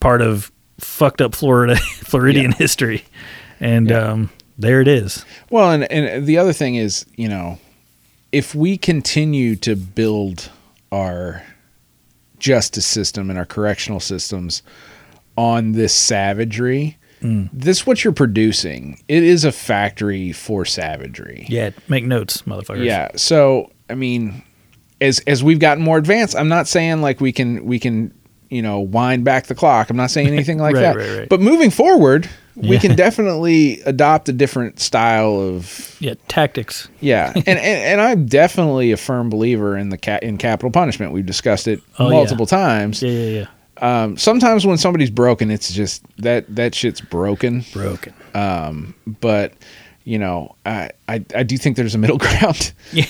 part of fucked up Florida Floridian Yeah. history, and Yeah. um, there it is. Well, and and the other thing is, you know, if we continue to build our justice system and our correctional systems on this savagery, Mm. this what you're producing. It is a factory for savagery. Yeah, make notes, motherfuckers. Yeah. So I mean, as as we've gotten more advanced, I'm not saying like we can we can you know wind back the clock. I'm not saying anything like Right, that. right, right. But moving forward, we Yeah. can definitely adopt a different style of yeah, tactics. yeah. and, and and I'm definitely a firm believer in the ca- in capital punishment. We've discussed it Oh, yeah. multiple times. Yeah, yeah, yeah. Um, sometimes when somebody's broken, it's just that that shit's broken. Broken. Um, but you know, I, I I do think there's a middle ground. Yeah,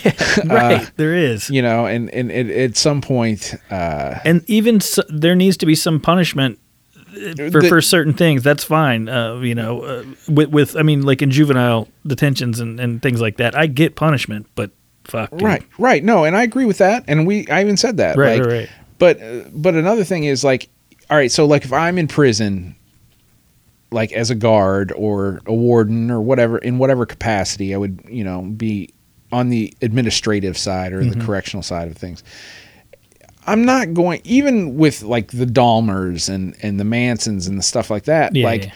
right. there is. you know, and and it, at some point, uh, and even so, there needs to be some punishment uh, for, The- for certain things. That's fine. Uh, you know, uh, with, with I mean, like in juvenile detentions and, and things like that, I get punishment, but fuck, right, right, no, and I agree with that, and we I even said that, right, like, right. But uh, but another thing is like, all right, so like if I'm in prison, like as a guard or a warden or whatever in whatever capacity, I would you know be on the administrative side or Mm-hmm. the correctional side of things. I'm not going even with like the Dahmers and and the Mansons and the stuff like that. Yeah, like yeah.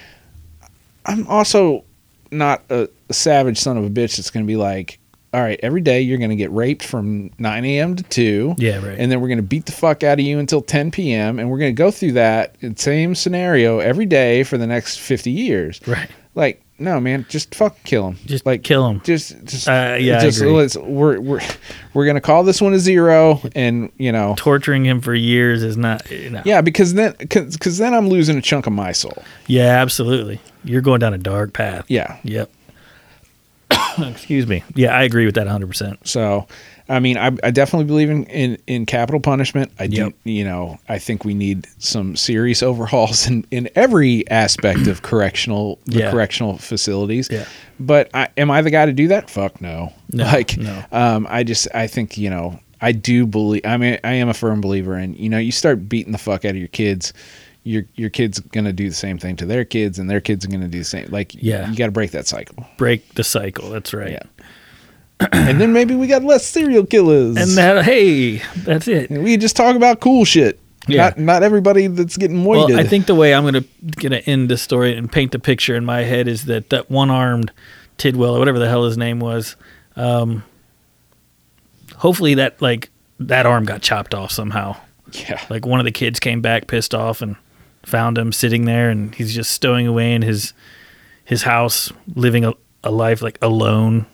I'm also not a, a savage son of a bitch that's going to be like, all right, every day you're going to get raped from 9 a.m. to 2. Yeah, right. And then we're going to beat the fuck out of you until 10 p.m. And we're going to go through that same scenario every day for the next 50 years. right. Like, no, man, just fuck kill him. Just like kill 'em. Just, just, Uh, yeah, just let's, we're, we're, we're going to call this one a zero. And, you know, Torturing him for years is not. eh, No. yeah, because then, because then I'm losing a chunk of my soul. Yeah, absolutely. You're going down a dark path. Yeah. Yep. Excuse me. Yeah, I agree with that 100. percent So, I mean, I, I definitely believe in, in, in capital punishment. I do, Yep. you know, I think we need some serious overhauls in, in every aspect of correctional, the Yeah. correctional facilities. Yeah. But I, am I the guy to do that? Fuck no. No, like, no. um, I just, I think, you know, I do believe, I mean, I am a firm believer in, you know, you start beating the fuck out of your kids. Your, your kid's gonna do the same thing to their kids, and their kids are gonna do the same. Like, Yeah. you got to break that cycle. Break the cycle. That's right. Yeah. And then maybe we got less serial killers. And that, hey, that's it. we just talk about cool shit. Yeah. Not not everybody that's getting weighted. Well, I think the way I'm gonna gonna end the story and paint the picture in my head is that that one armed Tidwell or whatever the hell his name was, um, hopefully that like that arm got chopped off somehow. yeah. Like one of the kids came back pissed off and found him sitting there, and he's just stowing away in his his house, living a, a life like alone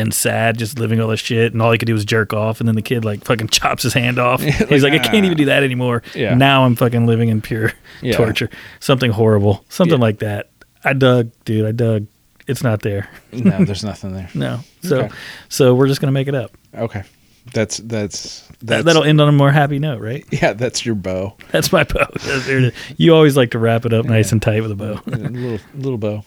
and sad, just living all this shit, and all he could do was jerk off, and then the kid like fucking chops his hand off. he's like, I can't even do that anymore. Yeah. Now I'm fucking living in pure Yeah. torture. Something horrible, something Yeah. like that. I dug, dude. I dug. It's not there. no, there's nothing there. No. So, Okay. so we're just gonna make it up. Okay. That's that's That, that's that'll end on a more happy note, right? yeah, that's your bow. That's my bow. There it is. You always like to wrap it up nice and tight with a bow. A little little bow.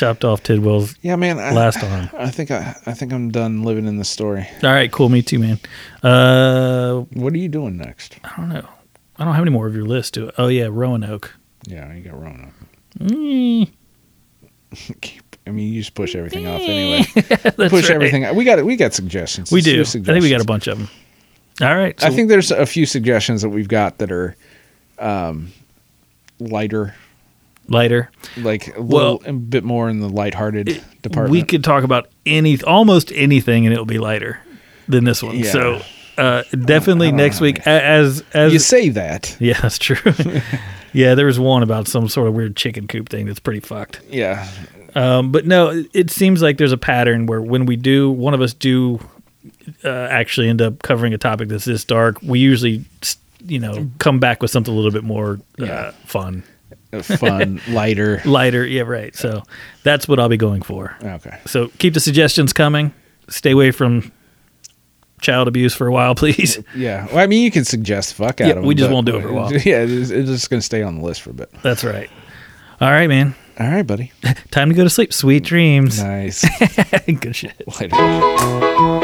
Chopped off Tidwell's Yeah, man. I, last arm. I think I I think I'm done living in the story. All right, cool. Me too, man. Uh, What are you doing next? I don't know. I don't have any more of your list. Do Oh yeah, Roanoke. Yeah, you got Roanoke. Mm, I mean, you just push everything off anyway. that's push right. everything. We got we got suggestions. We do. I think we got a bunch of them. All right. I think there's a few suggestions that we've got that are um, lighter, lighter. like a Well- little a bit more in the lighthearted department. We could talk about any, almost anything, and it'll be lighter than this one. Yeah. So uh, definitely I don't next week, as as you say that, yeah, that's true. yeah, there was one about some sort of weird chicken coop thing that's pretty fucked. yeah, Um, but no, it seems like there's a pattern where when we do, one of us do uh, actually end up covering a topic that's this dark. We usually, you know, come back with something a little bit more uh, Yeah. fun, fun, lighter. lighter. Yeah, right. So that's what I'll be going for. Okay, So keep the suggestions coming. Stay away from child abuse for a while, please. yeah. Well, I mean, you can suggest fuck out Yeah, of them. we just won't do it for a while. Yeah, it's, it's just gonna stay on the list for a bit. That's right. All right, man. All right, buddy. Time to go to sleep. Sweet dreams. Nice. Good shit. Later.